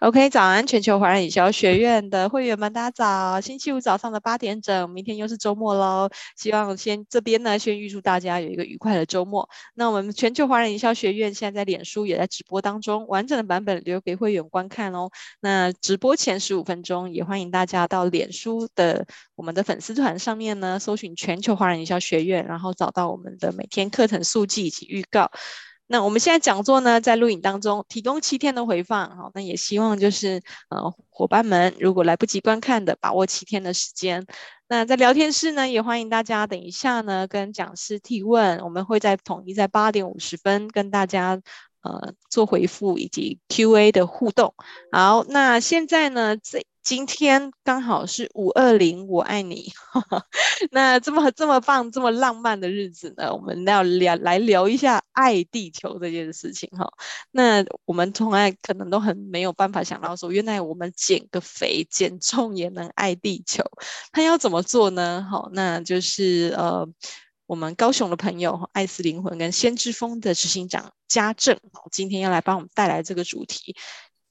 OK，早安，全球华人营销学院的会员们，大家早！星期五早上的八点整，明天又是周末喽。希望先这边呢，先预祝大家有一个愉快的周末。那我们全球华人营销学院现在在脸书也在直播当中，完整的版本留给会员观看哦。那直播前十五分钟，也欢迎大家到脸书的我们的粉丝团上面呢，搜寻全球华人营销学院，然后找到我们的每天课程速记以及预告。那我们现在讲座呢，在录影当中提供七天的回放，好，那也希望就是呃伙伴们如果来不及观看的，把握七天的时间。那在聊天室呢，也欢迎大家等一下呢跟讲师提问，我们会在统一在八点五十分跟大家呃做回复以及 Q&A 的互动。好，那现在呢这。今天刚好是五二零，我爱你。那这么这么棒、这么浪漫的日子呢，我们要聊来聊一下爱地球这件事情哈。那我们从来可能都很没有办法想到说，原来我们减个肥、减重也能爱地球。他要怎么做呢？好，那就是呃，我们高雄的朋友爱思灵魂跟先知峰的执行长家政，今天要来帮我们带来这个主题。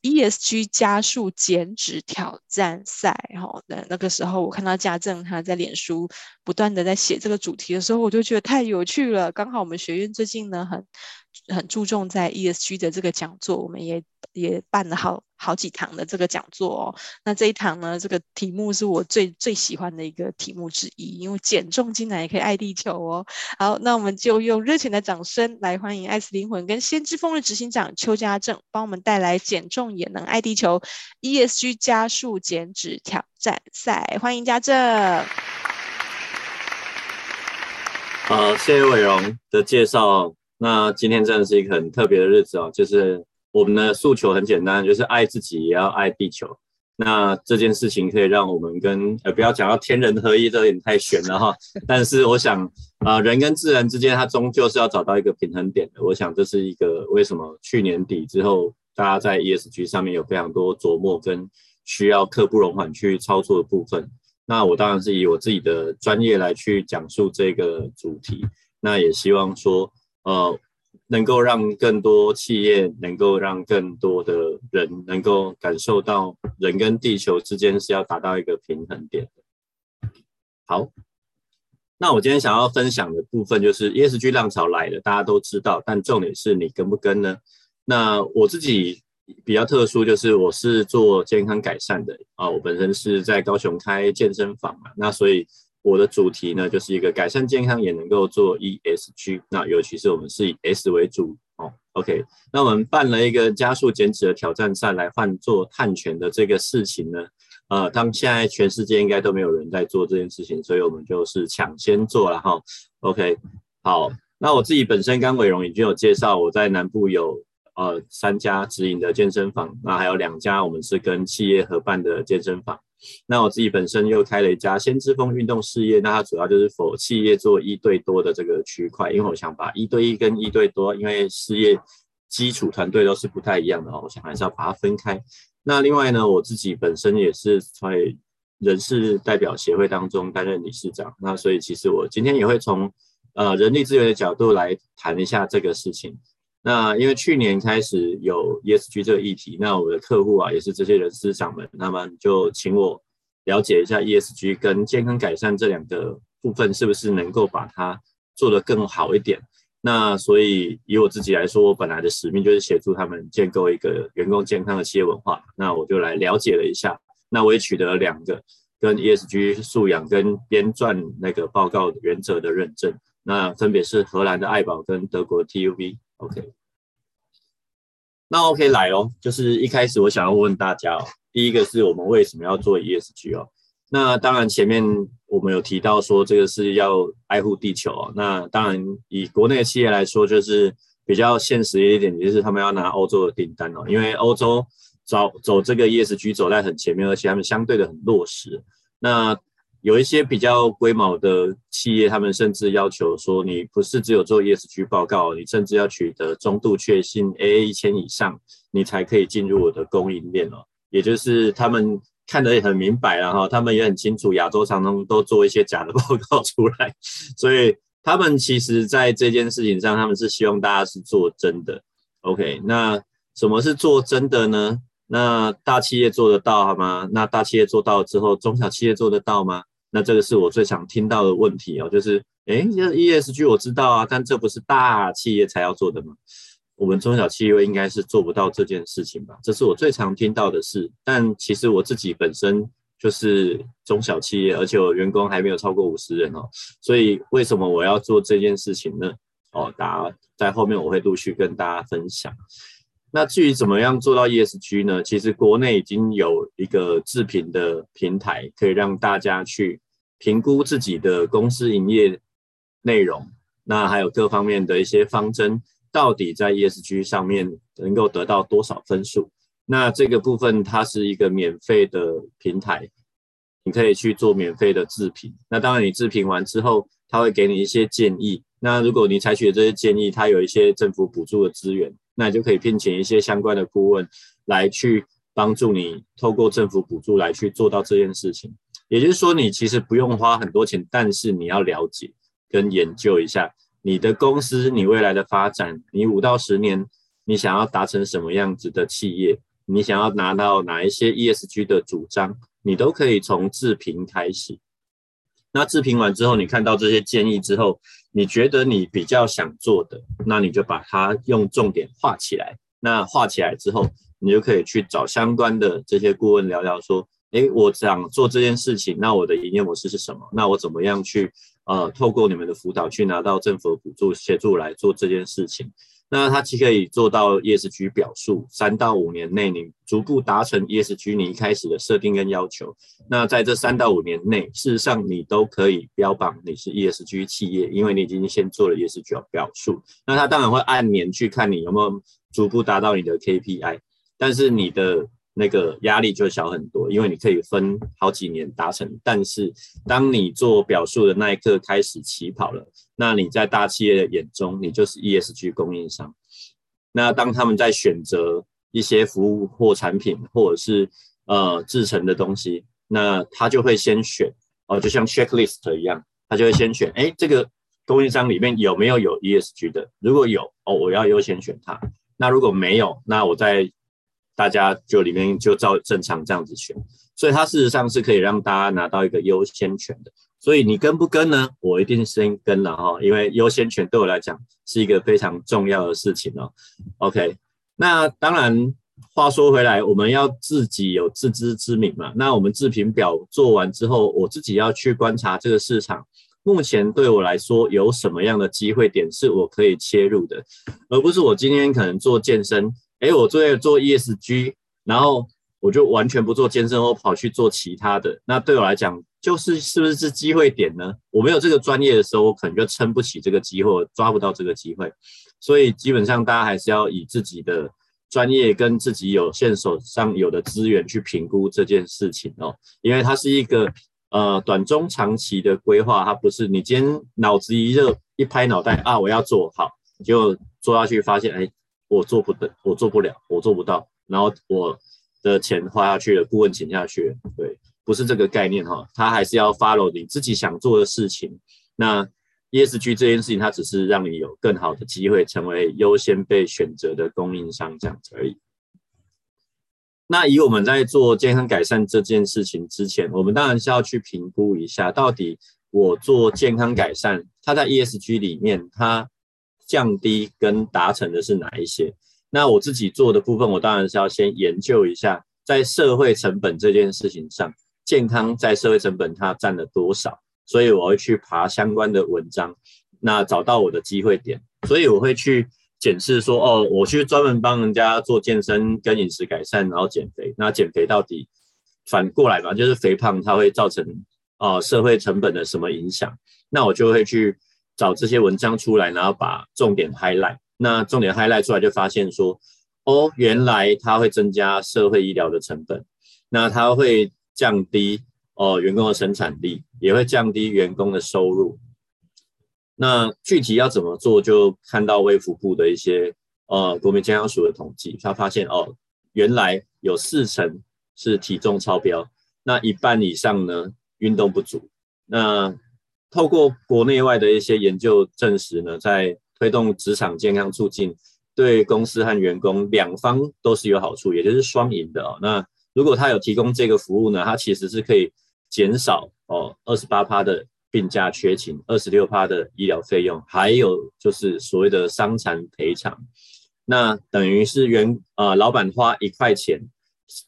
ESG 加速减脂挑战赛，哈，那那个时候我看到家政他在脸书不断的在写这个主题的时候，我就觉得太有趣了。刚好我们学院最近呢很。很注重在 ESG 的这个讲座，我们也也办了好好几堂的这个讲座哦。那这一堂呢，这个题目是我最最喜欢的一个题目之一，因为减重竟然也可以爱地球哦。好，那我们就用热情的掌声来欢迎爱思灵魂跟先知风的执行长邱家政，帮我们带来减重也能爱地球 ESG 加速减脂挑战赛。欢迎家政。好，谢谢伟荣的介绍。那今天真的是一个很特别的日子哦，就是我们的诉求很简单，就是爱自己也要爱地球。那这件事情可以让我们跟呃不要讲到天人合一，这有点太玄了哈。但是我想啊、人跟自然之间，它终究是要找到一个平衡点的。我想这是一个为什么去年底之后，大家在 ESG 上面有非常多琢磨跟需要刻不容缓去操作的部分。那我当然是以我自己的专业来去讲述这个主题。那也希望说。呃，能够让更多企业，能够让更多的人能够感受到人跟地球之间是要达到一个平衡点的。好，那我今天想要分享的部分就是 ESG 浪潮来了，大家都知道，但重点是你跟不跟呢？那我自己比较特殊，就是我是做健康改善的啊，我本身是在高雄开健身房嘛，那所以。我的主题呢，就是一个改善健康也能够做 ESG，那尤其是我们是以 S 为主哦。OK，那我们办了一个加速减脂的挑战赛来换做碳权的这个事情呢，呃，当现在全世界应该都没有人在做这件事情，所以我们就是抢先做了哈。OK，好，那我自己本身刚伟荣已经有介绍，我在南部有呃三家直营的健身房，那还有两家我们是跟企业合办的健身房。那我自己本身又开了一家先知风运动事业，那它主要就是否企业做一对多的这个区块，因为我想把一对一跟一对多，因为事业基础团队都是不太一样的哦，我想还是要把它分开。那另外呢，我自己本身也是在人事代表协会当中担任理事长，那所以其实我今天也会从呃人力资源的角度来谈一下这个事情。那因为去年开始有 ESG 这个议题，那我的客户啊也是这些人事长们，那么就请我了解一下 ESG 跟健康改善这两个部分是不是能够把它做得更好一点。那所以以我自己来说，我本来的使命就是协助他们建构一个员工健康的企业文化。那我就来了解了一下，那我也取得了两个跟 ESG 素养跟编撰那个报告原则的认证，那分别是荷兰的爱宝跟德国的 TUV。OK，那 OK 来哦，就是一开始我想要问大家哦，第一个是我们为什么要做 ESG 哦？那当然前面我们有提到说这个是要爱护地球哦。那当然以国内的企业来说，就是比较现实一点，就是他们要拿欧洲的订单哦，因为欧洲走走这个 ESG 走在很前面，而且他们相对的很落实。那有一些比较规模的企业，他们甚至要求说，你不是只有做 ESG 报告，你甚至要取得中度确信 AA 一千以上，你才可以进入我的供应链哦。也就是他们看得也很明白了哈，他们也很清楚，亚洲常常都做一些假的报告出来，所以他们其实在这件事情上，他们是希望大家是做真的。OK，那什么是做真的呢？那大企业做得到好吗？那大企业做到之后，中小企业做得到吗？那这个是我最常听到的问题哦，就是，诶，这 ESG 我知道啊，但这不是大企业才要做的吗？我们中小企业应该是做不到这件事情吧？这是我最常听到的事。但其实我自己本身就是中小企业，而且我员工还没有超过五十人哦，所以为什么我要做这件事情呢？哦，大家在后面我会陆续跟大家分享。那至于怎么样做到 ESG 呢？其实国内已经有一个自评的平台，可以让大家去评估自己的公司营业内容，那还有各方面的一些方针，到底在 ESG 上面能够得到多少分数。那这个部分它是一个免费的平台，你可以去做免费的自评。那当然你自评完之后，它会给你一些建议。那如果你采取这些建议，它有一些政府补助的资源。那就可以聘请一些相关的顾问来去帮助你，透过政府补助来去做到这件事情。也就是说，你其实不用花很多钱，但是你要了解跟研究一下你的公司，你未来的发展，你五到十年你想要达成什么样子的企业，你想要拿到哪一些 ESG 的主张，你都可以从自评开始。那自评完之后，你看到这些建议之后，你觉得你比较想做的，那你就把它用重点画起来。那画起来之后，你就可以去找相关的这些顾问聊聊，说，诶，我想做这件事情，那我的营业模式是什么？那我怎么样去，呃，透过你们的辅导去拿到政府的补助，协助来做这件事情。那它既可以做到 ESG 表述，三到五年内你逐步达成 ESG 你一开始的设定跟要求。那在这三到五年内，事实上你都可以标榜你是 ESG 企业，因为你已经先做了 ESG 表述。那它当然会按年去看你有没有逐步达到你的 KPI，但是你的。那个压力就小很多，因为你可以分好几年达成。但是当你做表述的那一刻开始起跑了，那你在大企业的眼中，你就是 ESG 供应商。那当他们在选择一些服务或产品，或者是呃制成的东西，那他就会先选哦，就像 checklist 一样，他就会先选，哎，这个供应商里面有没有有 ESG 的？如果有哦，我要优先选它。那如果没有，那我再。大家就里面就照正常这样子选，所以它事实上是可以让大家拿到一个优先权的。所以你跟不跟呢？我一定先跟了哈，因为优先权对我来讲是一个非常重要的事情哦。OK，那当然话说回来，我们要自己有自知之明嘛。那我们自评表做完之后，我自己要去观察这个市场，目前对我来说有什么样的机会点是我可以切入的，而不是我今天可能做健身。哎，我做做 ESG，然后我就完全不做健身，我跑去做其他的。那对我来讲，就是是不是是机会点呢？我没有这个专业的时候，我可能就撑不起这个机会，抓不到这个机会。所以基本上大家还是要以自己的专业跟自己有现手上有的资源去评估这件事情哦，因为它是一个呃短中长期的规划，它不是你今天脑子一热一拍脑袋啊，我要做好，就做下去发现哎。我做不得，我做不了，我做不到，然后我的钱花下去了，顾问请下去了，对，不是这个概念哈，他还是要 follow 你自己想做的事情。那 ESG 这件事情，它只是让你有更好的机会成为优先被选择的供应商这样子而已。那以我们在做健康改善这件事情之前，我们当然是要去评估一下，到底我做健康改善，它在 ESG 里面，它。降低跟达成的是哪一些？那我自己做的部分，我当然是要先研究一下，在社会成本这件事情上，健康在社会成本它占了多少？所以我会去爬相关的文章，那找到我的机会点。所以我会去检视说，哦，我去专门帮人家做健身跟饮食改善，然后减肥。那减肥到底反过来吧，就是肥胖它会造成哦社会成本的什么影响？那我就会去。找这些文章出来，然后把重点 highlight。那重点 highlight 出来，就发现说，哦，原来它会增加社会医疗的成本，那它会降低哦员工的生产力，也会降低员工的收入。那具体要怎么做，就看到卫福部的一些呃国民健康署的统计，他发现哦，原来有四成是体重超标，那一半以上呢运动不足，那。透过国内外的一些研究证实呢，在推动职场健康促进，对公司和员工两方都是有好处，也就是双赢的哦。那如果他有提供这个服务呢，他其实是可以减少哦二十八趴的病假缺勤，二十六趴的医疗费用，还有就是所谓的伤残赔偿。那等于是原呃老板花一块钱，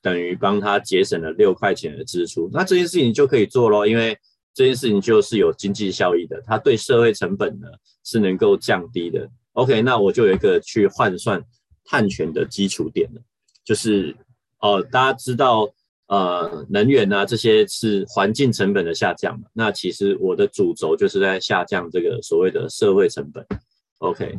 等于帮他节省了六块钱的支出。那这件事情就可以做咯，因为这件事情就是有经济效益的，它对社会成本呢是能够降低的。OK，那我就有一个去换算碳权的基础点了，就是哦、呃，大家知道呃，能源啊这些是环境成本的下降嘛，那其实我的主轴就是在下降这个所谓的社会成本。OK，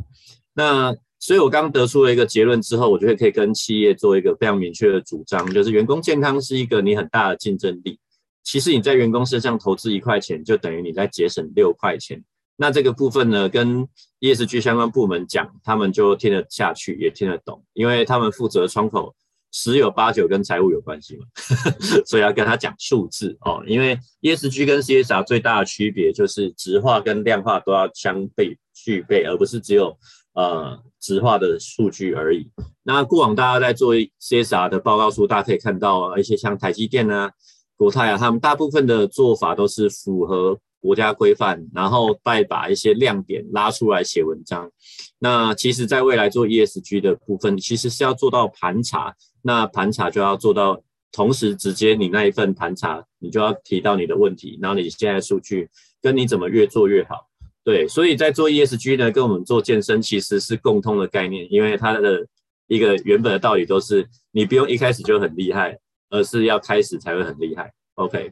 那所以我刚刚得出了一个结论之后，我觉得可以跟企业做一个非常明确的主张，就是员工健康是一个你很大的竞争力。其实你在员工身上投资一块钱，就等于你在节省六块钱。那这个部分呢，跟 ESG 相关部门讲，他们就听得下去，也听得懂，因为他们负责窗口十有八九跟财务有关系嘛，所以要跟他讲数字哦。因为 ESG 跟 CSR 最大的区别就是质化跟量化都要相备具备，而不是只有呃质化的数据而已。那过往大家在做 CSR 的报告书，大家可以看到一些像台积电啊。国泰啊，他们大部分的做法都是符合国家规范，然后再把一些亮点拉出来写文章。那其实，在未来做 ESG 的部分，其实是要做到盘查。那盘查就要做到，同时直接你那一份盘查，你就要提到你的问题，然后你现在数据跟你怎么越做越好。对，所以在做 ESG 呢，跟我们做健身其实是共通的概念，因为它的一个原本的道理都是，你不用一开始就很厉害。而是要开始才会很厉害，OK？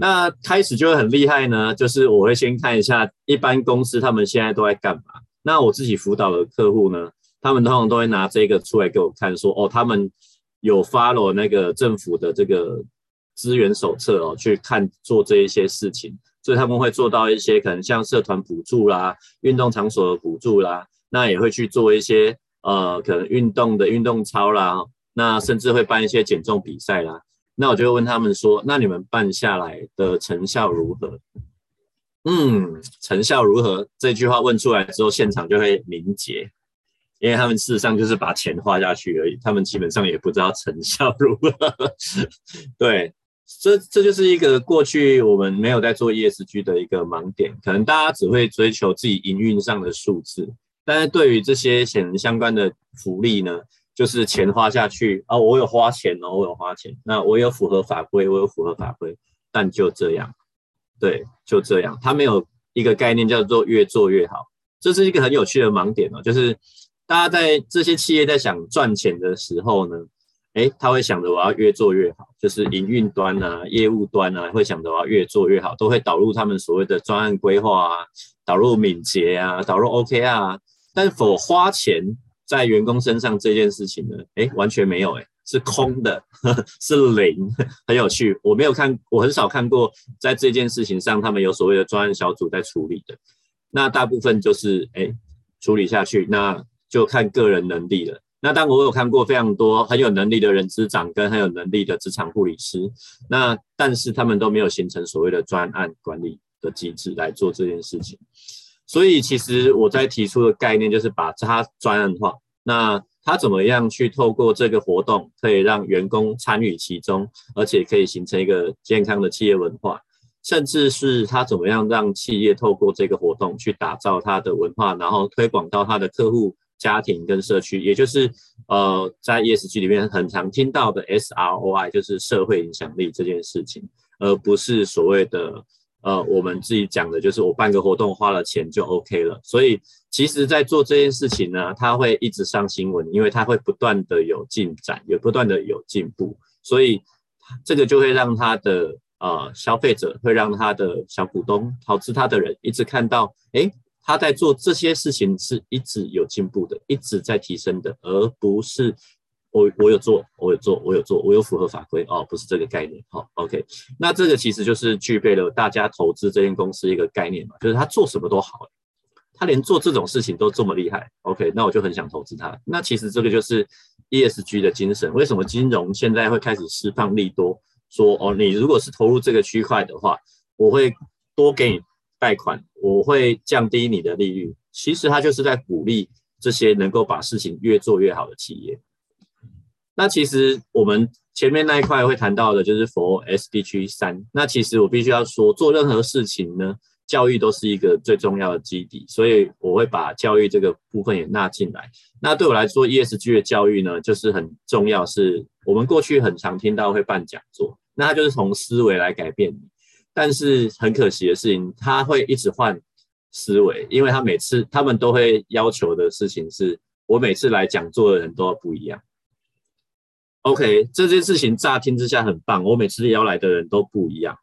那开始就会很厉害呢？就是我会先看一下一般公司他们现在都在干嘛。那我自己辅导的客户呢，他们通常都会拿这个出来给我看，说哦，他们有 follow 那个政府的这个资源手册哦，去看做这一些事情，所以他们会做到一些可能像社团补助啦、运动场所的补助啦，那也会去做一些呃，可能运动的运动操啦。那甚至会办一些减重比赛啦，那我就会问他们说，那你们办下来的成效如何？嗯，成效如何？这句话问出来之后，现场就会凝结，因为他们事实上就是把钱花下去而已，他们基本上也不知道成效如何。对，这这就是一个过去我们没有在做 ESG 的一个盲点，可能大家只会追求自己营运上的数字，但是对于这些显然相关的福利呢？就是钱花下去啊，我有花钱哦，我有花钱，那我有符合法规，我有符合法规，但就这样，对，就这样，他没有一个概念叫做越做越好，这是一个很有趣的盲点哦，就是大家在这些企业在想赚钱的时候呢，诶，他会想着我要越做越好，就是营运端啊、业务端啊，会想着我要越做越好，都会导入他们所谓的专案规划啊，导入敏捷啊，导入 OKR 啊，但否花钱。在员工身上这件事情呢，诶，完全没有，诶，是空的，呵呵，是零，很有趣。我没有看，我很少看过在这件事情上他们有所谓的专案小组在处理的。那大部分就是诶，处理下去，那就看个人能力了。那当我有看过非常多很有能力的人资长跟很有能力的职场护理师，那但是他们都没有形成所谓的专案管理的机制来做这件事情。所以，其实我在提出的概念就是把它专案化。那他怎么样去透过这个活动，可以让员工参与其中，而且可以形成一个健康的企业文化，甚至是他怎么样让企业透过这个活动去打造他的文化，然后推广到他的客户、家庭跟社区，也就是呃，在 ESG 里面很常听到的 SROI，就是社会影响力这件事情，而不是所谓的。呃，我们自己讲的就是我办个活动花了钱就 OK 了，所以其实，在做这件事情呢，它会一直上新闻，因为它会不断的有进展，也不断的有进步，所以这个就会让他的呃消费者，会让他的小股东投资他的人一直看到，诶，他在做这些事情是一直有进步的，一直在提升的，而不是。我我有做，我有做，我有做，我有符合法规哦，不是这个概念。好，OK，那这个其实就是具备了大家投资这间公司一个概念嘛，就是他做什么都好，他连做这种事情都这么厉害，OK，那我就很想投资他。那其实这个就是 ESG 的精神。为什么金融现在会开始释放利多，说哦，你如果是投入这个区块的话，我会多给你贷款，我会降低你的利率。其实他就是在鼓励这些能够把事情越做越好的企业。那其实我们前面那一块会谈到的就是 for SDG 三。那其实我必须要说，做任何事情呢，教育都是一个最重要的基底，所以我会把教育这个部分也纳进来。那对我来说，ESG 的教育呢，就是很重要，是我们过去很常听到会办讲座，那它就是从思维来改变你。但是很可惜的事情，他会一直换思维，因为他每次他们都会要求的事情是，我每次来讲座的人都不一样。OK，这件事情乍听之下很棒，我每次邀来的人都不一样，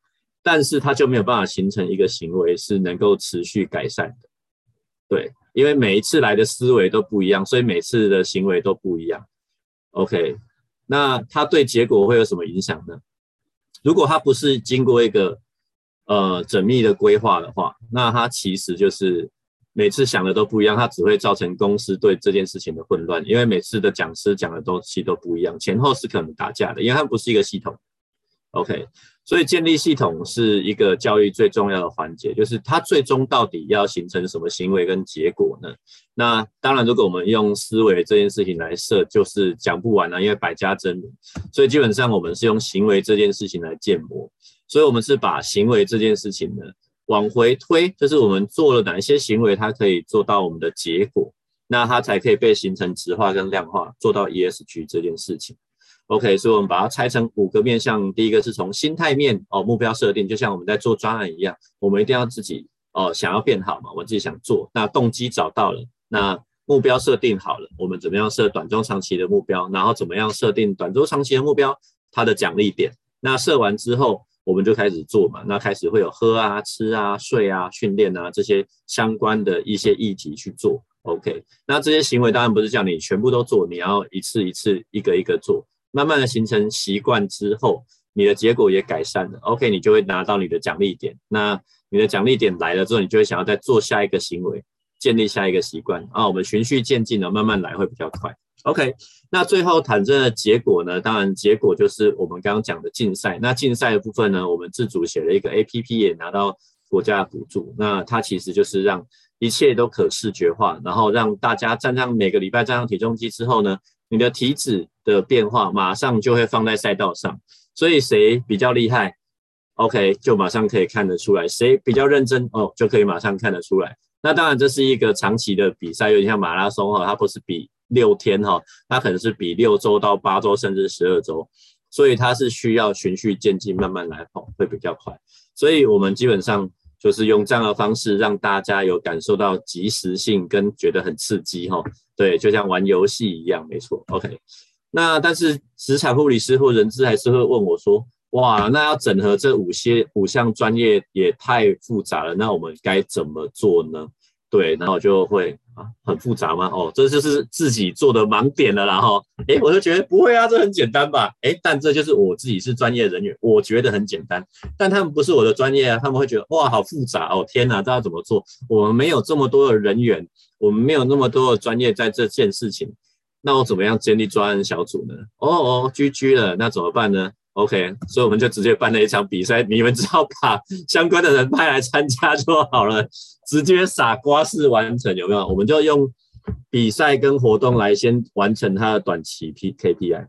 但是他就没有办法形成一个行为是能够持续改善的。对，因为每一次来的思维都不一样，所以每次的行为都不一样。OK，那他对结果会有什么影响呢？如果他不是经过一个呃，缜密的规划的话，那它其实就是每次想的都不一样，它只会造成公司对这件事情的混乱，因为每次的讲师讲的东西都不一样，前后是可能打架的，因为它不是一个系统。OK，所以建立系统是一个教育最重要的环节，就是它最终到底要形成什么行为跟结果呢？那当然，如果我们用思维这件事情来设，就是讲不完了，因为百家争鸣，所以基本上我们是用行为这件事情来建模。所以，我们是把行为这件事情呢往回推，就是我们做了哪一些行为，它可以做到我们的结果，那它才可以被形成直化跟量化，做到 ESG 这件事情。OK，所以我们把它拆成五个面向，第一个是从心态面哦，目标设定，就像我们在做专案一样，我们一定要自己哦想要变好嘛，我自己想做，那动机找到了，那目标设定好了，我们怎么样设短中长期的目标，然后怎么样设定短中长期的目标，它的奖励点，那设完之后。我们就开始做嘛，那开始会有喝啊、吃啊、睡啊、训练啊这些相关的一些议题去做。OK，那这些行为当然不是叫你全部都做，你要一次一次、一个一个做，慢慢的形成习惯之后，你的结果也改善了。OK，你就会拿到你的奖励点。那你的奖励点来了之后，你就会想要再做下一个行为，建立下一个习惯啊。我们循序渐进的慢慢来会比较快。OK，那最后谈这个结果呢？当然，结果就是我们刚刚讲的竞赛。那竞赛的部分呢，我们自主写了一个 APP，也拿到国家的补助。那它其实就是让一切都可视觉化，然后让大家站上每个礼拜站上体重机之后呢，你的体脂的变化马上就会放在赛道上。所以谁比较厉害，OK，就马上可以看得出来；谁比较认真，哦，就可以马上看得出来。那当然，这是一个长期的比赛，有点像马拉松哈，它不是比。六天哈，它可能是比六周到八周，甚至十二周，所以它是需要循序渐进，慢慢来跑，会比较快。所以我们基本上就是用这样的方式，让大家有感受到即时性跟觉得很刺激哈。对，就像玩游戏一样，没错。OK，那但是职场护理师或人资还是会问我说，哇，那要整合这五些五项专业也太复杂了，那我们该怎么做呢？对，然后就会。啊，很复杂吗？哦，这就是自己做的盲点了，然后，诶，我就觉得不会啊，这很简单吧？诶，但这就是我自己是专业人员，我觉得很简单，但他们不是我的专业啊，他们会觉得哇，好复杂哦，天哪，这要怎么做？我们没有这么多的人员，我们没有那么多的专业在这件事情，那我怎么样建立专案小组呢？哦哦，GG 了，那怎么办呢？OK，所以我们就直接办了一场比赛，你们只要把相关的人派来参加就好了，直接傻瓜式完成，有没有？我们就用比赛跟活动来先完成它的短期 P KPI。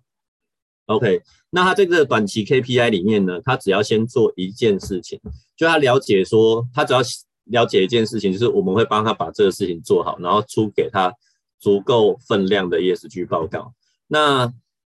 OK，那他这个短期 KPI 里面呢，他只要先做一件事情，就他了解说，他只要了解一件事情，就是我们会帮他把这个事情做好，然后出给他足够分量的 ESG 报告。那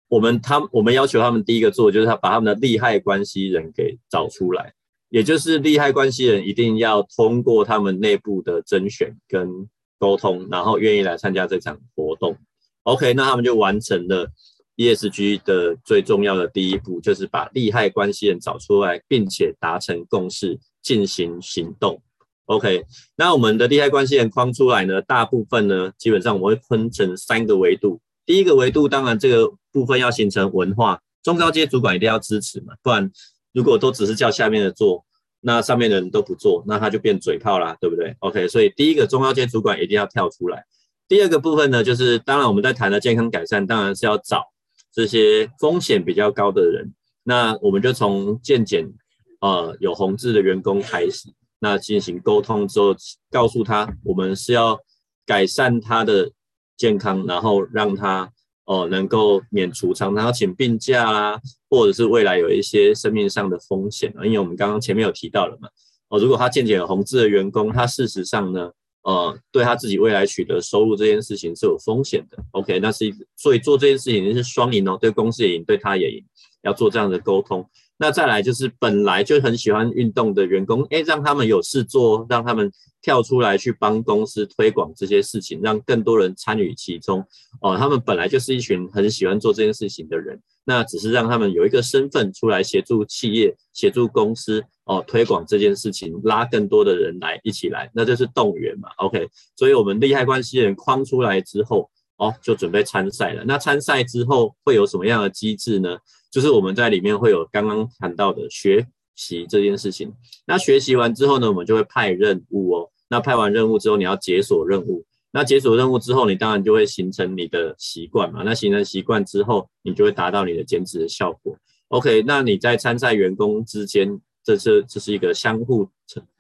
我们他我们要求他们第一个做，就是他把他们的利害关系人给找出来，也就是利害关系人一定要通过他们内部的甄选跟沟通，然后愿意来参加这场活动。OK，那他们就完成了 ESG 的最重要的第一步，就是把利害关系人找出来，并且达成共识，进行行动。OK，那我们的利害关系人框出来呢，大部分呢，基本上我们会分成三个维度。第一个维度，当然这个部分要形成文化，中高阶主管一定要支持嘛，不然如果都只是叫下面的做，那上面的人都不做，那他就变嘴炮啦，对不对？OK，所以第一个中高阶主管一定要跳出来。第二个部分呢，就是当然我们在谈的健康改善，当然是要找这些风险比较高的人，那我们就从健检呃有红字的员工开始，那进行沟通之后，告诉他我们是要改善他的。健康，然后让他哦能够免除常常要请病假啦，或者是未来有一些生命上的风险啊。因为我们刚刚前面有提到了嘛，哦，如果他见解有红字的员工，他事实上呢，呃，对他自己未来取得收入这件事情是有风险的。OK，那是所以做这件事情是双赢哦，对公司也赢，对他也赢，要做这样的沟通。那再来就是本来就很喜欢运动的员工，诶，让他们有事做，让他们跳出来去帮公司推广这些事情，让更多人参与其中。哦，他们本来就是一群很喜欢做这件事情的人，那只是让他们有一个身份出来协助企业、协助公司哦推广这件事情，拉更多的人来一起来，那就是动员嘛。OK，所以我们利害关系人框出来之后，哦，就准备参赛了。那参赛之后会有什么样的机制呢？就是我们在里面会有刚刚谈到的学习这件事情。那学习完之后呢，我们就会派任务哦。那派完任务之后，你要解锁任务。那解锁任务之后，你当然就会形成你的习惯嘛。那形成习惯之后，你就会达到你的减脂的效果。OK，那你在参赛员工之间，这是这是一个相互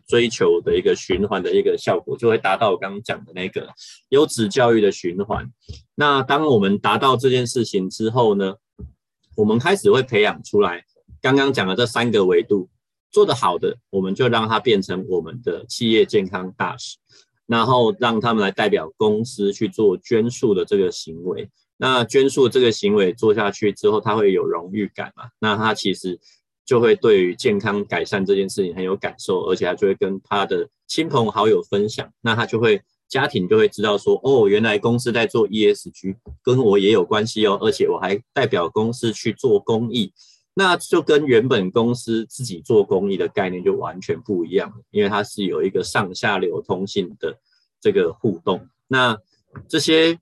追求的一个循环的一个效果，就会达到我刚刚讲的那个优质教育的循环。那当我们达到这件事情之后呢，我们开始会培养出来，刚刚讲的这三个维度做得好的，我们就让他变成我们的企业健康大使，然后让他们来代表公司去做捐树的这个行为。那捐树这个行为做下去之后，他会有荣誉感嘛？那他其实就会对于健康改善这件事情很有感受，而且他就会跟他的亲朋好友分享，那他就会。家庭就会知道说，哦，原来公司在做 ESG，跟我也有关系哦，而且我还代表公司去做公益，那就跟原本公司自己做公益的概念就完全不一样，因为它是有一个上下流通性的这个互动。那这些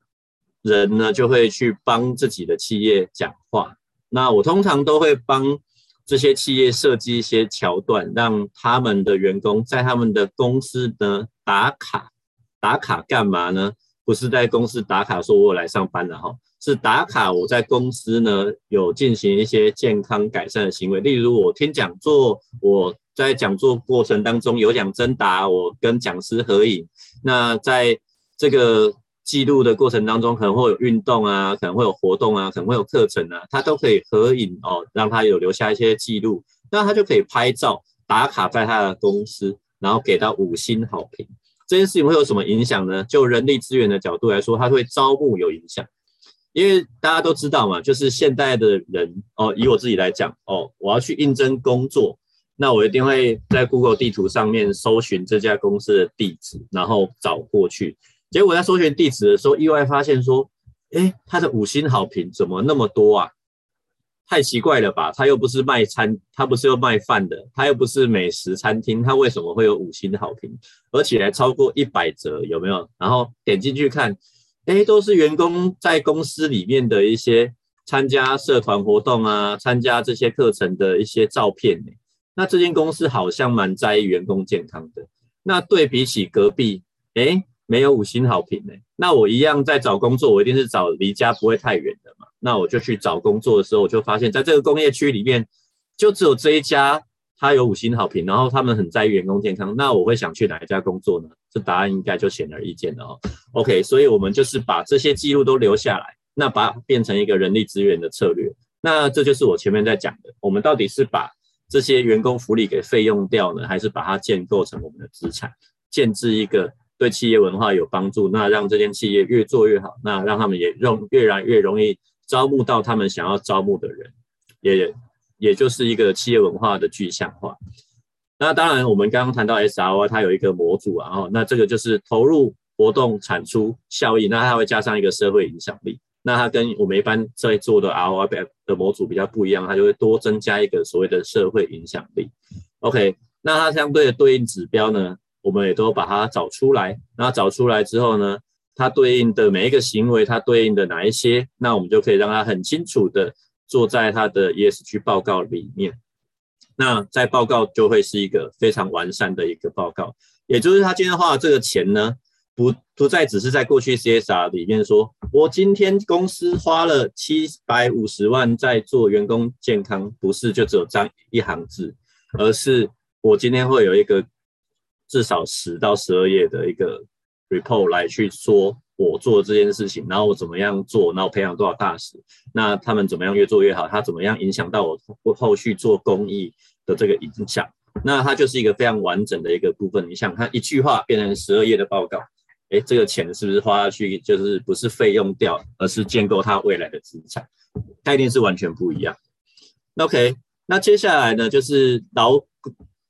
人呢，就会去帮自己的企业讲话。那我通常都会帮这些企业设计一些桥段，让他们的员工在他们的公司呢打卡。打卡干嘛呢？不是在公司打卡说我来上班了哈，是打卡我在公司呢有进行一些健康改善的行为，例如我听讲座，我在讲座过程当中有讲真答，我跟讲师合影。那在这个记录的过程当中，可能会有运动啊，可能会有活动啊，可能会有课程啊，他都可以合影哦，让他有留下一些记录，那他就可以拍照打卡在他的公司，然后给到五星好评。这件事情会有什么影响呢？就人力资源的角度来说，它会招募有影响，因为大家都知道嘛，就是现代的人哦，以我自己来讲哦，我要去应征工作，那我一定会在 Google 地图上面搜寻这家公司的地址，然后找过去。结果在搜寻地址的时候，意外发现说，诶，它的五星好评怎么那么多啊？太奇怪了吧？他又不是卖餐，他不是又卖饭的，他又不是美食餐厅，他为什么会有五星好评，而且还超过一百折？有没有？然后点进去看，诶，都是员工在公司里面的一些参加社团活动啊，参加这些课程的一些照片。那这间公司好像蛮在意员工健康的。那对比起隔壁，诶，没有五星好评呢。那我一样在找工作，我一定是找离家不会太远的嘛。那我就去找工作的时候，我就发现，在这个工业区里面，就只有这一家，它有五星好评，然后他们很在意员工健康。那我会想去哪一家工作呢？这答案应该就显而易见了哦。OK，所以我们就是把这些记录都留下来，那把变成一个人力资源的策略。那这就是我前面在讲的，我们到底是把这些员工福利给费用掉呢，还是把它建构成我们的资产，建置一个对企业文化有帮助，那让这间企业越做越好，那让他们也容越来越容易。招募到他们想要招募的人，也也就是一个企业文化的具象化。那当然，我们刚刚谈到 SRO 它有一个模组啊，那这个就是投入、活动、产出、效益，那它会加上一个社会影响力。那它跟我们一般在做的 ROI 的模组比较不一样，它就会多增加一个所谓的社会影响力。OK，那它相对的对应指标呢，我们也都把它找出来。那找出来之后呢，它对应的每一个行为，它对应的哪一些，那我们就可以让它很清楚的做在它的 ESG 报告里面。那在报告就会是一个非常完善的一个报告，也就是他今天花的这个钱呢，不不再只是在过去 CSR 里面说，我今天公司花了七百五十万在做员工健康，不是就只有这样一行字，而是我今天会有一个至少十到十二页的一个。report 来去说我做这件事情，然后我怎么样做，然后培养多少大使，那他们怎么样越做越好，他怎么样影响到我后续做公益的这个影响，那它就是一个非常完整的一个部分。你想，它一句话变成十二页的报告，诶，这个钱是不是花下去就是不是费用掉，而是建构他未来的资产，概念是完全不一样。OK，那接下来呢，就是劳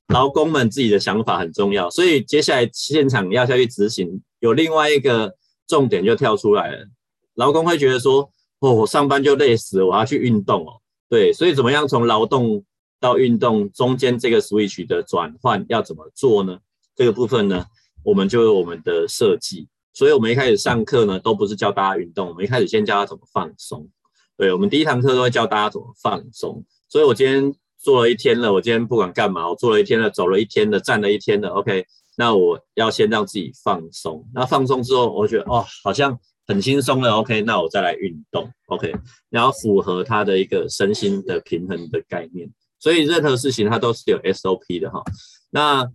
劳工们自己的想法很重要，所以接下来现场要下去执行，有另外一个。重点就跳出来了，劳工会觉得说，哦，我上班就累死了，我要去运动哦。对，所以怎么样从劳动到运动中间这个 switch 的转换要怎么做呢？这个部分呢，我们就有我们的设计。所以我们一开始上课呢，都不是教大家运动，我们一开始先教他怎么放松。对，我们第一堂课都会教大家怎么放松。所以我今天做了一天了，我今天不管干嘛，我做了一天了，走了一天了，站了一天了，OK。那我要先让自己放松，那放松之后，我觉得哦，好像很轻松了，OK，那我再来运动，OK，然后符合他的一个身心的平衡的概念，所以任何事情它都是有 SOP 的哈。那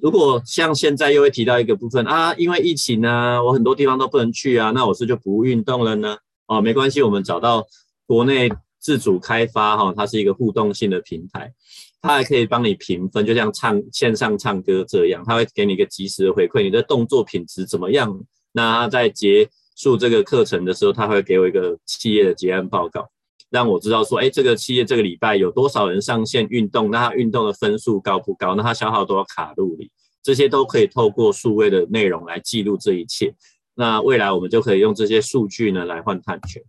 如果像现在又会提到一个部分啊，因为疫情呢，我很多地方都不能去啊，那我是就不运动了呢？哦，没关系，我们找到国内自主开发哈，它是一个互动性的平台。它还可以帮你评分，就像唱线上唱歌这样，它会给你一个及时的回馈，你的动作品质怎么样？那在结束这个课程的时候，他会给我一个企业的结案报告，让我知道说，哎，这个企业这个礼拜有多少人上线运动，那他运动的分数高不高？那他消耗多少卡路里？这些都可以透过数位的内容来记录这一切。那未来我们就可以用这些数据呢来换碳权。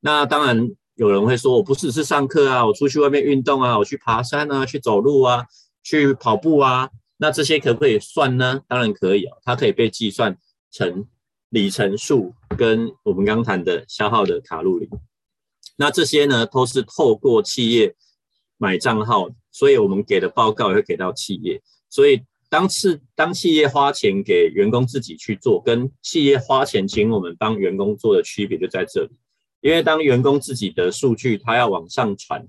那当然。有人会说，我不只是上课啊，我出去外面运动啊，我去爬山啊，去走路啊，去跑步啊，那这些可不可以算呢？当然可以啊，它可以被计算成里程数跟我们刚谈的消耗的卡路里。那这些呢，都是透过企业买账号，所以我们给的报告也会给到企业。所以当次当企业花钱给员工自己去做，跟企业花钱请我们帮员工做的区别就在这里。因为当员工自己的数据他要往上传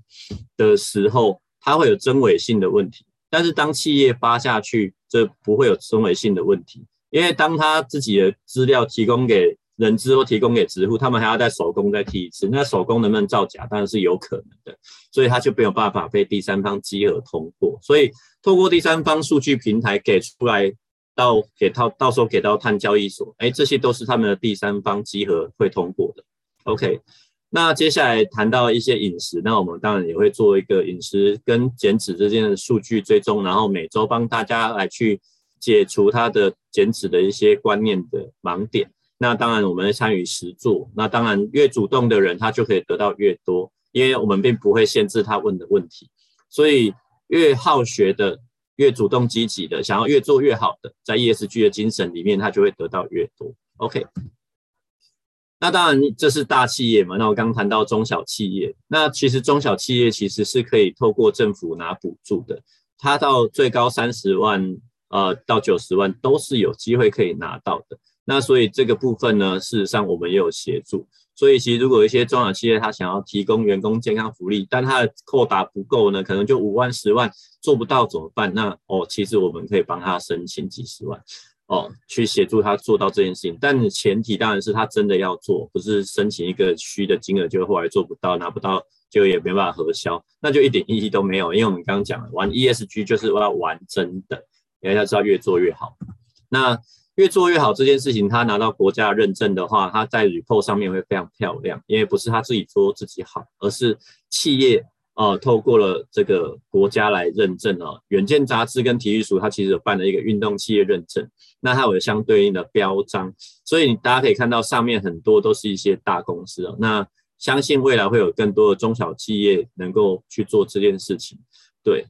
的时候，他会有真伪性的问题。但是当企业发下去，这不会有真伪性的问题。因为当他自己的资料提供给人资或提供给职户，他们还要再手工再提一次。那手工能不能造假？当然是有可能的。所以他就没有办法被第三方稽核通过。所以透过第三方数据平台给出来到给到到时候给到碳交易所，哎，这些都是他们的第三方集合会通过的。OK，那接下来谈到一些饮食，那我们当然也会做一个饮食跟减脂之间的数据追踪，然后每周帮大家来去解除他的减脂的一些观念的盲点。那当然我们参与实作，那当然越主动的人他就可以得到越多，因为我们并不会限制他问的问题，所以越好学的、越主动积极的、想要越做越好的，在 ESG 的精神里面，他就会得到越多。OK。那当然，这是大企业嘛。那我刚谈到中小企业，那其实中小企业其实是可以透过政府拿补助的，它到最高三十万，呃，到九十万都是有机会可以拿到的。那所以这个部分呢，事实上我们也有协助。所以其实如果一些中小企业它想要提供员工健康福利，但它的扣打不够呢，可能就五万、十万做不到怎么办？那哦，其实我们可以帮他申请几十万。哦，去协助他做到这件事情，但前提当然是他真的要做，不是申请一个虚的金额，就后来做不到，拿不到，就也没办法核销，那就一点意义都没有。因为我们刚刚讲了，玩 ESG 就是要玩真的，因为要知道越做越好。那越做越好这件事情，他拿到国家认证的话，他在 report 上面会非常漂亮，因为不是他自己说自己好，而是企业。哦，透过了这个国家来认证哦，远见杂志跟体育署它其实有办了一个运动企业认证，那它有相对应的标章，所以大家可以看到上面很多都是一些大公司哦。那相信未来会有更多的中小企业能够去做这件事情，对，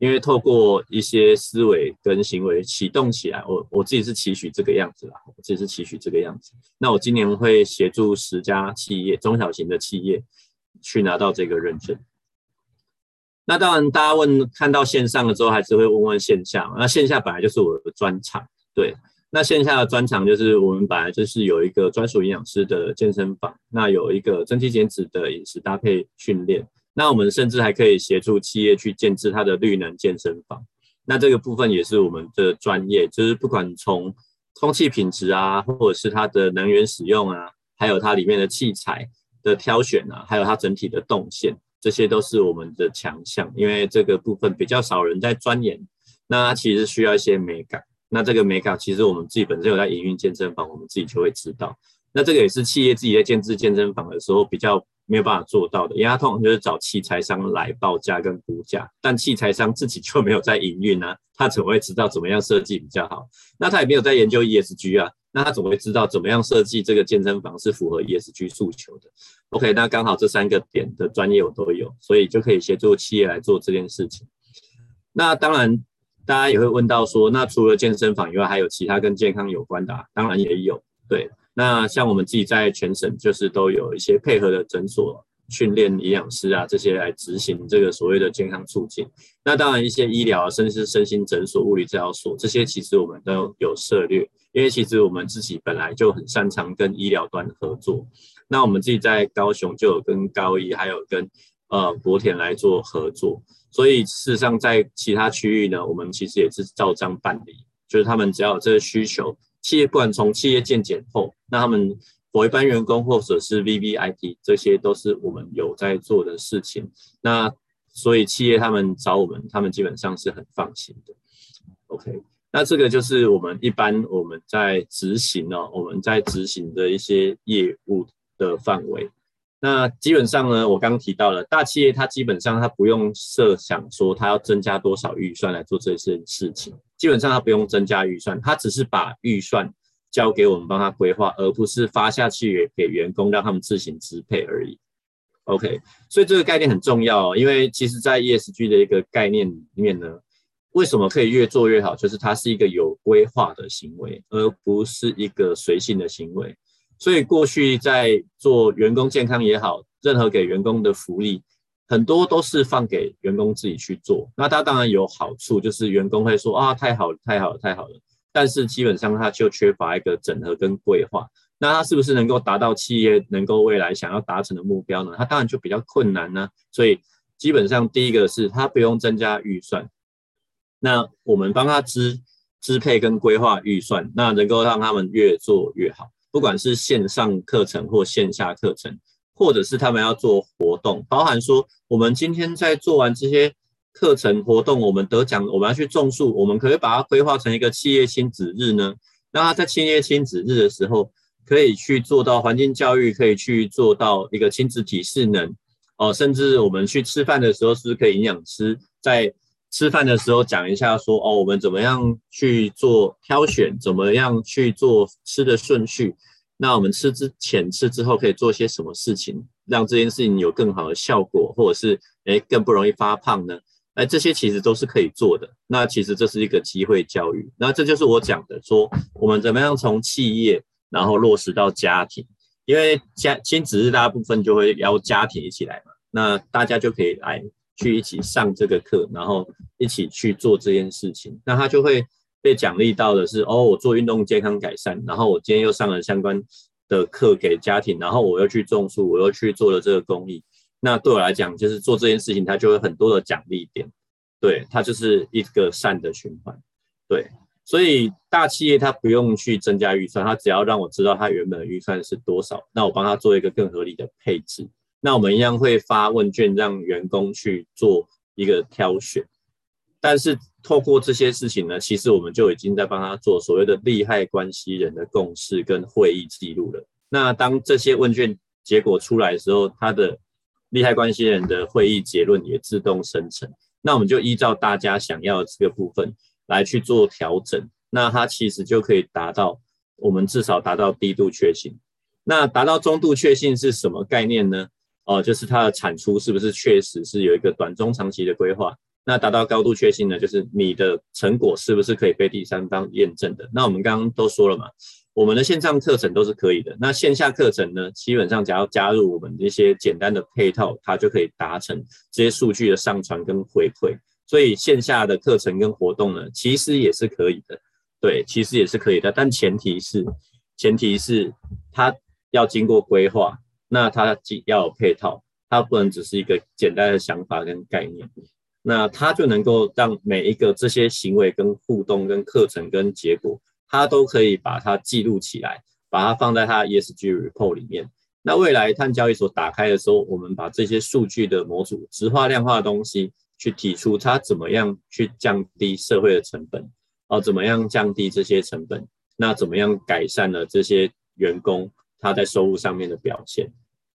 因为透过一些思维跟行为启动起来，我我自己是期许这个样子啦，我自己是期许这个样子。那我今年会协助十家企业，中小型的企业去拿到这个认证。那当然，大家问看到线上的时候，还是会问问线下。那线下本来就是我的专长，对。那线下的专长就是我们本来就是有一个专属营养师的健身房，那有一个增肌减脂的饮食搭配训练。那我们甚至还可以协助企业去建置它的绿能健身房。那这个部分也是我们的专业，就是不管从空气品质啊，或者是它的能源使用啊，还有它里面的器材的挑选啊，还有它整体的动线，这些都是我们的强项。因为这个部分比较少人在钻研，那其实需要一些美感。那这个美感，其实我们自己本身有在营运健身房，我们自己就会知道。那这个也是企业自己在建置健身房的时候比较没有办法做到的，因为他通常就是找器材商来报价跟估价，但器材商自己就没有在营运啊，他怎么会知道怎么样设计比较好？那他也没有在研究 ESG 啊，那他怎么会知道怎么样设计这个健身房是符合 ESG 诉求的？OK，那刚好这三个点的专业我都有，所以就可以协助企业来做这件事情。那当然。大家也会问到说，那除了健身房以外，还有其他跟健康有关的啊？当然也有。对，那像我们自己在全省，就是都有一些配合的诊所，训练营养师啊这些来执行这个所谓的健康促进。那当然一些医疗啊，甚至是身心诊所、物理治疗所这些，其实我们都有涉猎，因为其实我们自己本来就很擅长跟医疗端合作。那我们自己在高雄就有跟高一，还有跟呃国田来做合作。所以事实上，在其他区域呢，我们其实也是照章办理，就是他们只要有这个需求，企业不管从企业健检后，那他们我一般员工或者是 VVIP，这些都是我们有在做的事情。那所以企业他们找我们，他们基本上是很放心的。OK，那这个就是我们一般我们在执行哦，我们在执行的一些业务的范围。那基本上呢，我刚提到了大企业，它基本上它不用设想说它要增加多少预算来做这件事情，基本上它不用增加预算，它只是把预算交给我们帮他规划，而不是发下去给员工让他们自行支配而已。OK，所以这个概念很重要哦，因为其实在 ESG 的一个概念里面呢，为什么可以越做越好？就是它是一个有规划的行为，而不是一个随性的行为。所以过去在做员工健康也好，任何给员工的福利，很多都是放给员工自己去做。那他当然有好处，就是员工会说啊，太好了，太好了，太好了。但是基本上他就缺乏一个整合跟规划。那他是不是能够达到企业能够未来想要达成的目标呢？他当然就比较困难呢。所以基本上第一个是他不用增加预算，那我们帮他支支配跟规划预算，那能够让他们越做越好。不管是线上课程或线下课程，或者是他们要做活动，包含说我们今天在做完这些课程活动，我们得奖，我们要去种树，我们可以把它规划成一个企业亲子日呢？那他在企业亲子日的时候，可以去做到环境教育，可以去做到一个亲子体适能哦，甚至我们去吃饭的时候，是不是可以营养师在吃饭的时候讲一下说哦，我们怎么样去做挑选，怎么样去做吃的顺序？那我们吃之前、吃之后可以做些什么事情，让这件事情有更好的效果，或者是诶更不容易发胖呢？哎，这些其实都是可以做的。那其实这是一个机会教育。那这就是我讲的，说我们怎么样从企业然后落实到家庭，因为家亲子日大部分就会邀家庭一起来嘛，那大家就可以来。去一起上这个课，然后一起去做这件事情，那他就会被奖励到的是，哦，我做运动健康改善，然后我今天又上了相关的课给家庭，然后我又去种树，我又去做了这个公益，那对我来讲，就是做这件事情，它就会很多的奖励点，对，它就是一个善的循环，对，所以大企业它不用去增加预算，它只要让我知道它原本的预算是多少，那我帮他做一个更合理的配置。那我们一样会发问卷，让员工去做一个挑选。但是透过这些事情呢，其实我们就已经在帮他做所谓的利害关系人的共识跟会议记录了。那当这些问卷结果出来的时候，他的利害关系人的会议结论也自动生成。那我们就依照大家想要的这个部分来去做调整。那它其实就可以达到我们至少达到低度确信。那达到中度确信是什么概念呢？哦，就是它的产出是不是确实是有一个短中长期的规划？那达到高度确信呢？就是你的成果是不是可以被第三方验证的？那我们刚刚都说了嘛，我们的线上课程都是可以的。那线下课程呢，基本上只要加入我们这些简单的配套，它就可以达成这些数据的上传跟回馈。所以线下的课程跟活动呢，其实也是可以的。对，其实也是可以的，但前提是，前提是它要经过规划。那它既要有配套，它不能只是一个简单的想法跟概念，那它就能够让每一个这些行为跟互动跟课程跟结果它都可以把它记录起来，把它放在它 ESG report 里面。那未来碳交易所打开的时候，我们把这些数据的模组、直化、量化的东西去提出，它怎么样去降低社会的成本，哦，怎么样降低这些成本？那怎么样改善了这些员工他在收入上面的表现？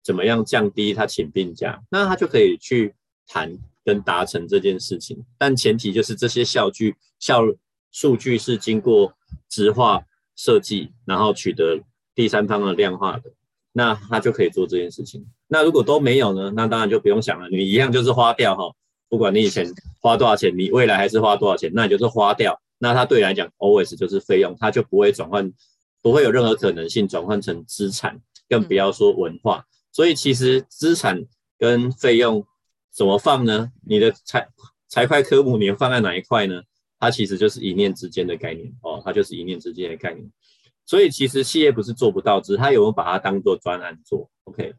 怎么样降低他请病假？那他就可以去谈跟达成这件事情。但前提就是这些效据、效数据是经过直化设计，然后取得第三方的量化的，那他就可以做这件事情。那如果都没有呢？那当然就不用想了，你一样就是花掉哈。不管你以前花多少钱，你未来还是花多少钱，那你就是花掉。那它对你来讲，always 就是费用，它就不会转换，不会有任何可能性转换成资产，更不要说文化。所以其实资产跟费用怎么放呢？你的财财会科目你放在哪一块呢？它其实就是一念之间的概念哦，它就是一念之间的概念。所以其实企业不是做不到，只是它有没有把它当做专案做。OK，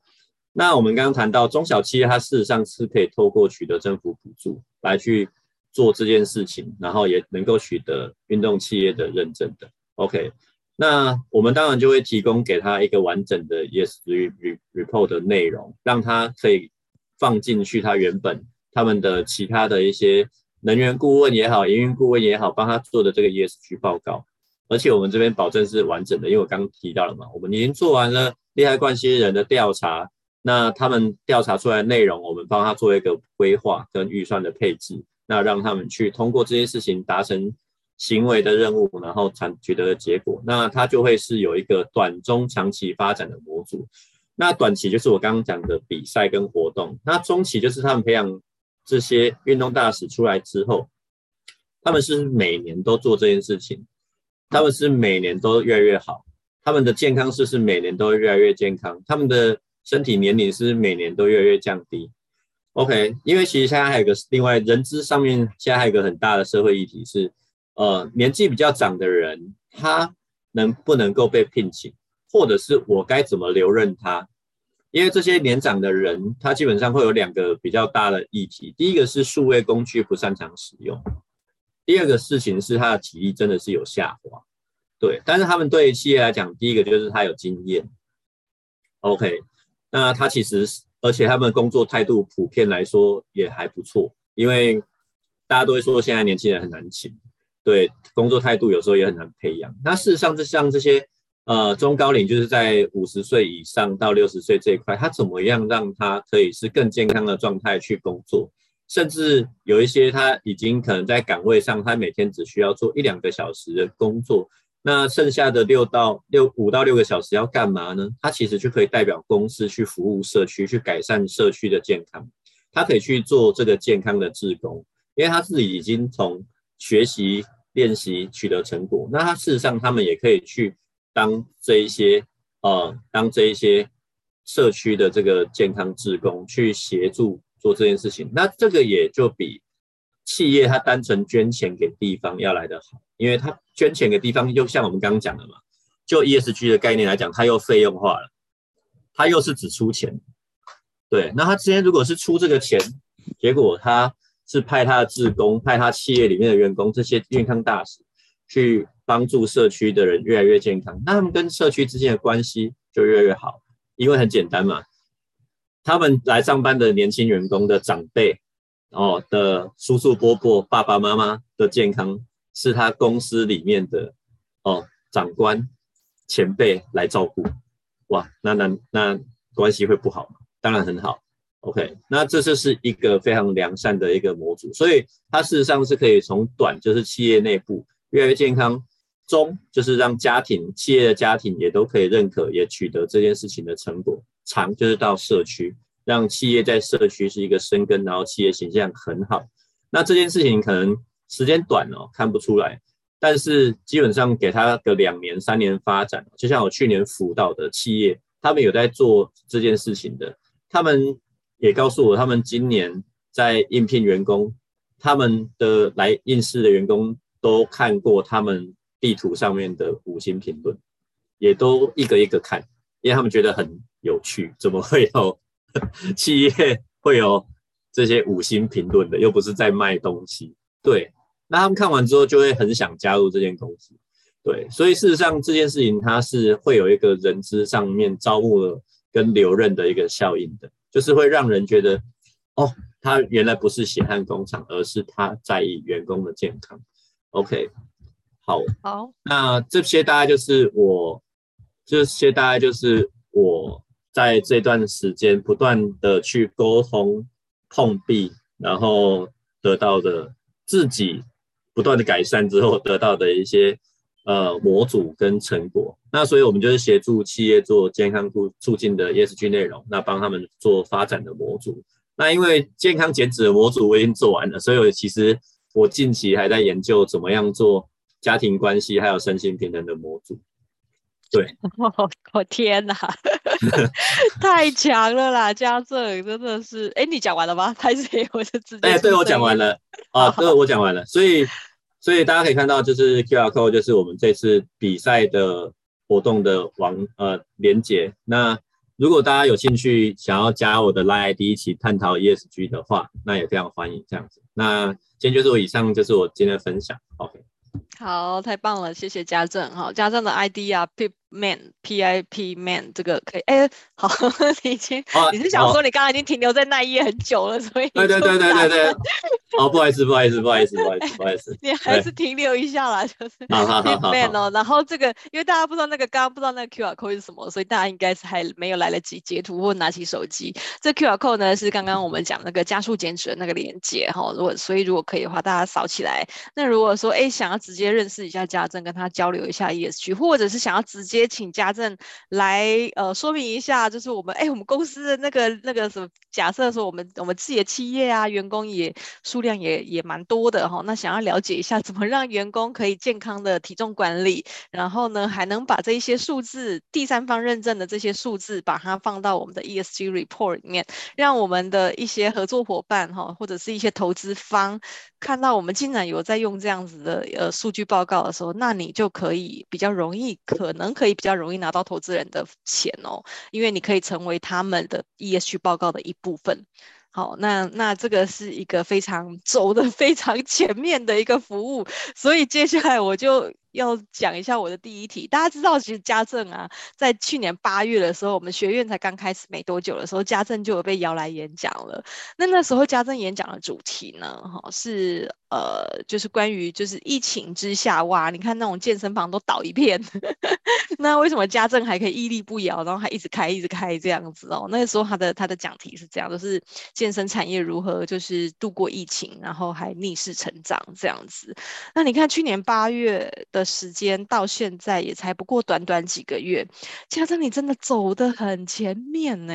那我们刚刚谈到中小企业，它事实上是可以透过取得政府补助来去。做这件事情，然后也能够取得运动企业的认证的，OK，那我们当然就会提供给他一个完整的 ESG report 的内容，让他可以放进去他原本他们的其他的一些能源顾问也好，营运顾问也好，帮他做的这个 ESG 报告，而且我们这边保证是完整的，因为我刚刚提到了嘛，我们已经做完了利害关系人的调查，那他们调查出来的内容，我们帮他做一个规划跟预算的配置。那让他们去通过这些事情达成行为的任务，然后产取得的结果，那它就会是有一个短中长期发展的模组。那短期就是我刚刚讲的比赛跟活动，那中期就是他们培养这些运动大使出来之后，他们是每年都做这件事情，他们是每年都越来越好，他们的健康是是每年都会越来越健康，他们的身体年龄是每年都越来越降低。OK，因为其实现在还有个另外人资上面现在还有个很大的社会议题是，呃，年纪比较长的人他能不能够被聘请，或者是我该怎么留任他？因为这些年长的人他基本上会有两个比较大的议题，第一个是数位工具不擅长使用，第二个事情是他的体力真的是有下滑，对，但是他们对于企业来讲，第一个就是他有经验，OK，那他其实。而且他们工作态度普遍来说也还不错，因为大家都会说现在年轻人很难请，对，工作态度有时候也很难培养。那事实上，这像这些呃中高龄，就是在五十岁以上到六十岁这一块，他怎么样让他可以是更健康的状态去工作？甚至有一些他已经可能在岗位上，他每天只需要做一两个小时的工作。那剩下的六到六五到六个小时要干嘛呢？他其实就可以代表公司去服务社区，去改善社区的健康。他可以去做这个健康的志工，因为他自己已经从学习练习取得成果。那他事实上，他们也可以去当这一些呃，当这一些社区的这个健康志工，去协助做这件事情。那这个也就比企业他单纯捐钱给地方要来得好。因为他捐钱给地方，又像我们刚刚讲的嘛，就 ESG 的概念来讲，它又费用化了，它又是只出钱，对。那他之前如果是出这个钱，结果他是派他的志工，派他企业里面的员工，这些健康大使去帮助社区的人越来越健康，那他们跟社区之间的关系就越来越好，因为很简单嘛，他们来上班的年轻员工的长辈哦的叔叔伯伯、爸爸妈妈的健康。是他公司里面的哦长官前辈来照顾，哇，那那那关系会不好吗？当然很好，OK，那这就是一个非常良善的一个模组，所以它事实上是可以从短就是企业内部越来越健康，中就是让家庭企业的家庭也都可以认可，也取得这件事情的成果，长就是到社区，让企业在社区是一个生根，然后企业形象很好，那这件事情可能。时间短哦，看不出来，但是基本上给他个两年、三年发展，就像我去年辅导的企业，他们有在做这件事情的，他们也告诉我，他们今年在应聘员工，他们的来应试的员工都看过他们地图上面的五星评论，也都一个一个看，因为他们觉得很有趣，怎么会有 企业会有这些五星评论的，又不是在卖东西，对。那他们看完之后就会很想加入这间公司，对，所以事实上这件事情它是会有一个人资上面招募跟留任的一个效应的，就是会让人觉得，哦，他原来不是血汗工厂，而是他在意员工的健康。OK，好，好，那这些大概就是我，这些大概就是我在这段时间不断的去沟通、碰壁，然后得到的自己不断的改善之后得到的一些。呃，模组跟成果，那所以我们就是协助企业做健康促促进的 ESG 内容，那帮他们做发展的模组。那因为健康减脂的模组我已经做完了，所以我其实我近期还在研究怎么样做家庭关系还有身心平衡的模组。对，我我天哪，太强了啦！家政真的是，哎、欸，你讲完了吗？还是我就直接？哎、欸，对我讲完了啊，对我讲完了，所以。所以大家可以看到，就是 QR code，就是我们这次比赛的活动的网呃连接。那如果大家有兴趣想要加我的 LINE ID 一起探讨 ESG 的话，那也非常欢迎这样子。那今天就是我以上就是我今天的分享。OK，好，太棒了，谢谢家政。好，家政的 ID 啊，Pip。Man p i p man 这个可以哎、欸，好，你已经、哦、你是想说你刚刚已经停留在那一页很久了，所以对对对对对对，哦，不好意思不好意思不好意思不好意思不好意思，你还是停留一下啦，就是 man 哦，然后这个因为大家不知道那个刚刚不知道那个 QR code 是什么，所以大家应该是还没有来得及截图或拿起手机。这 QR code 呢是刚刚我们讲那个加速减脂的那个链接哈，如果所以如果可以的话，大家扫起来。那如果说哎想要直接认识一下家政，跟他交流一下 ESG，或者是想要直接也请家政。来呃说明一下，就是我们哎，我们公司的那个那个什么，假设说我们我们自己的企业啊，员工也数量也也蛮多的哈。那想要了解一下，怎么让员工可以健康的体重管理，然后呢，还能把这一些数字，第三方认证的这些数字，把它放到我们的 ESG report 里面，让我们的一些合作伙伴哈，或者是一些投资方看到我们竟然有在用这样子的呃数据报告的时候，那你就可以比较容易，可能可以比较容易拿到投资人的钱哦，因为你可以成为他们的 ESG 报告的一部分。好，那那这个是一个非常走的非常前面的一个服务，所以接下来我就要讲一下我的第一题。大家知道，其实家政啊，在去年八月的时候，我们学院才刚开始没多久的时候，家政就有被邀来演讲了。那那时候家政演讲的主题呢，哈，是呃，就是关于就是疫情之下，哇，你看那种健身房都倒一片，那为什么家政还可以屹立不摇，然后还一直开一直开这样子哦？那个时候他的他的讲题是这样，就是。健身产业如何就是度过疫情，然后还逆势成长这样子？那你看去年八月的时间到现在也才不过短短几个月，加上你真的走得很前面呢。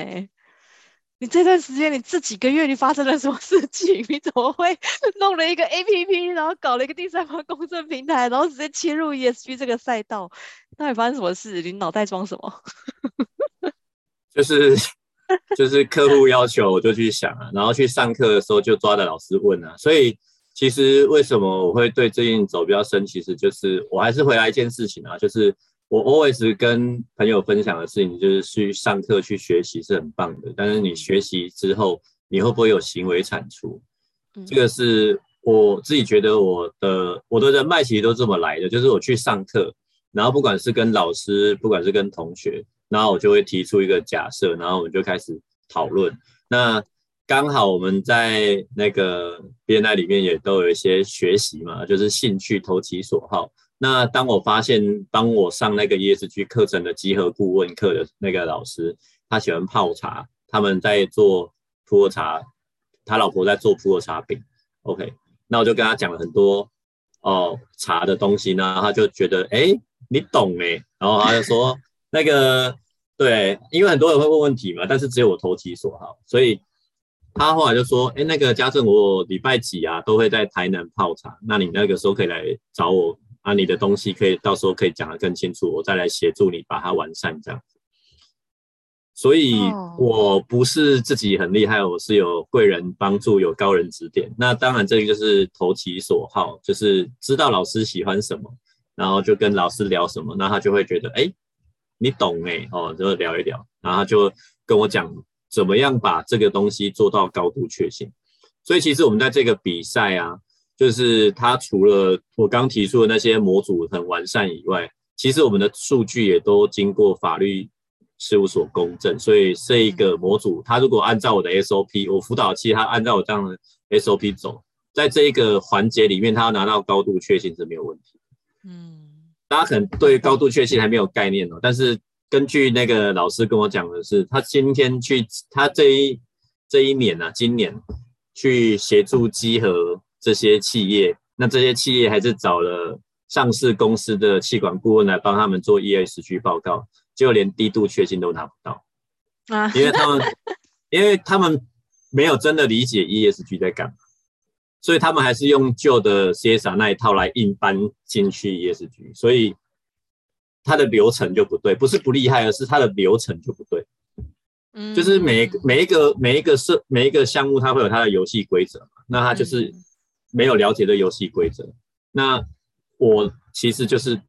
你这段时间你这几个月你发生了什么事情？你怎么会 弄了一个 APP，然后搞了一个第三方公证平台，然后直接切入 ESG 这个赛道？到底发生什么事？你脑袋装什么？就是。就是客户要求我就去想啊，然后去上课的时候就抓着老师问啊，所以其实为什么我会对最近走比较深，其实就是我还是回来一件事情啊，就是我 always 跟朋友分享的事情，就是去上课去学习是很棒的，但是你学习之后你会不会有行为产出？这个是我自己觉得我的我的人脉其实都这么来的，就是我去上课，然后不管是跟老师，不管是跟同学。然后我就会提出一个假设，然后我们就开始讨论。那刚好我们在那个 BNI 里面也都有一些学习嘛，就是兴趣投其所好。那当我发现帮我上那个 ESG 课程的集合顾问课的那个老师，他喜欢泡茶，他们在做普洱茶，他老婆在做普洱茶饼。OK，那我就跟他讲了很多哦茶的东西呢，他就觉得哎你懂哎，然后他就说。那个对，因为很多人会问问题嘛，但是只有我投其所好，所以他后来就说：“哎，那个家政，我礼拜几啊都会在台南泡茶，那你那个时候可以来找我啊，你的东西可以到时候可以讲得更清楚，我再来协助你把它完善这样子。所以我不是自己很厉害，我是有贵人帮助，有高人指点。那当然这个就是投其所好，就是知道老师喜欢什么，然后就跟老师聊什么，那他就会觉得哎。你懂哎、欸，哦，就聊一聊，然后他就跟我讲怎么样把这个东西做到高度确信。所以其实我们在这个比赛啊，就是它除了我刚提出的那些模组很完善以外，其实我们的数据也都经过法律事务所公证，所以这一个模组，它如果按照我的 SOP，我辅导器它按照我这样的 SOP 走，在这一个环节里面，它要拿到高度确信是没有问题。嗯，大家可能对高度确信还没有概念哦，但是根据那个老师跟我讲的是，他今天去，他这一这一年啊，今年去协助集合。这些企业，那这些企业还是找了上市公司的气管顾问来帮他们做 ESG 报告，就连低度确信都拿不到啊，因为他们 因为他们没有真的理解 ESG 在干嘛，所以他们还是用旧的 CSR 那一套来硬搬进去 ESG，所以它的流程就不对，不是不厉害，而是它的流程就不对，嗯，就是每一个每一个每一个设每一个项目，它会有它的游戏规则嘛，那它就是。没有了解的游戏规则，那我其实就是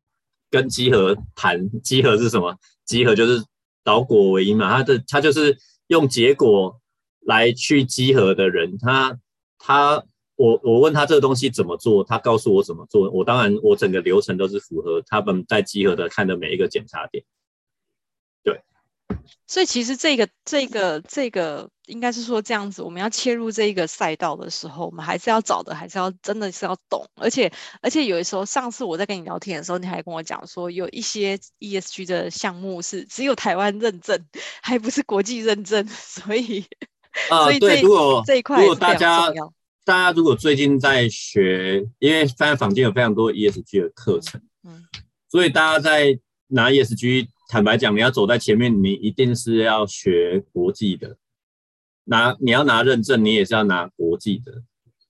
跟集合谈，集合是什么？集合就是导果为因嘛，他的他就是用结果来去集合的人，他他我我问他这个东西怎么做，他告诉我怎么做，我当然我整个流程都是符合他们在集合的看的每一个检查点。对所以其实这个这个这个应该是说这样子，我们要切入这一个赛道的时候，我们还是要找的，还是要真的是要懂。而且而且有的时候，上次我在跟你聊天的时候，你还跟我讲说，有一些 ESG 的项目是只有台湾认证，还不是国际认证。所以啊，所以对，如果这一块，如果大家大家如果最近在学，因为现在坊间有非常多 ESG 的课程，嗯，所以大家在拿 ESG。坦白讲，你要走在前面，你一定是要学国际的，拿你要拿认证，你也是要拿国际的。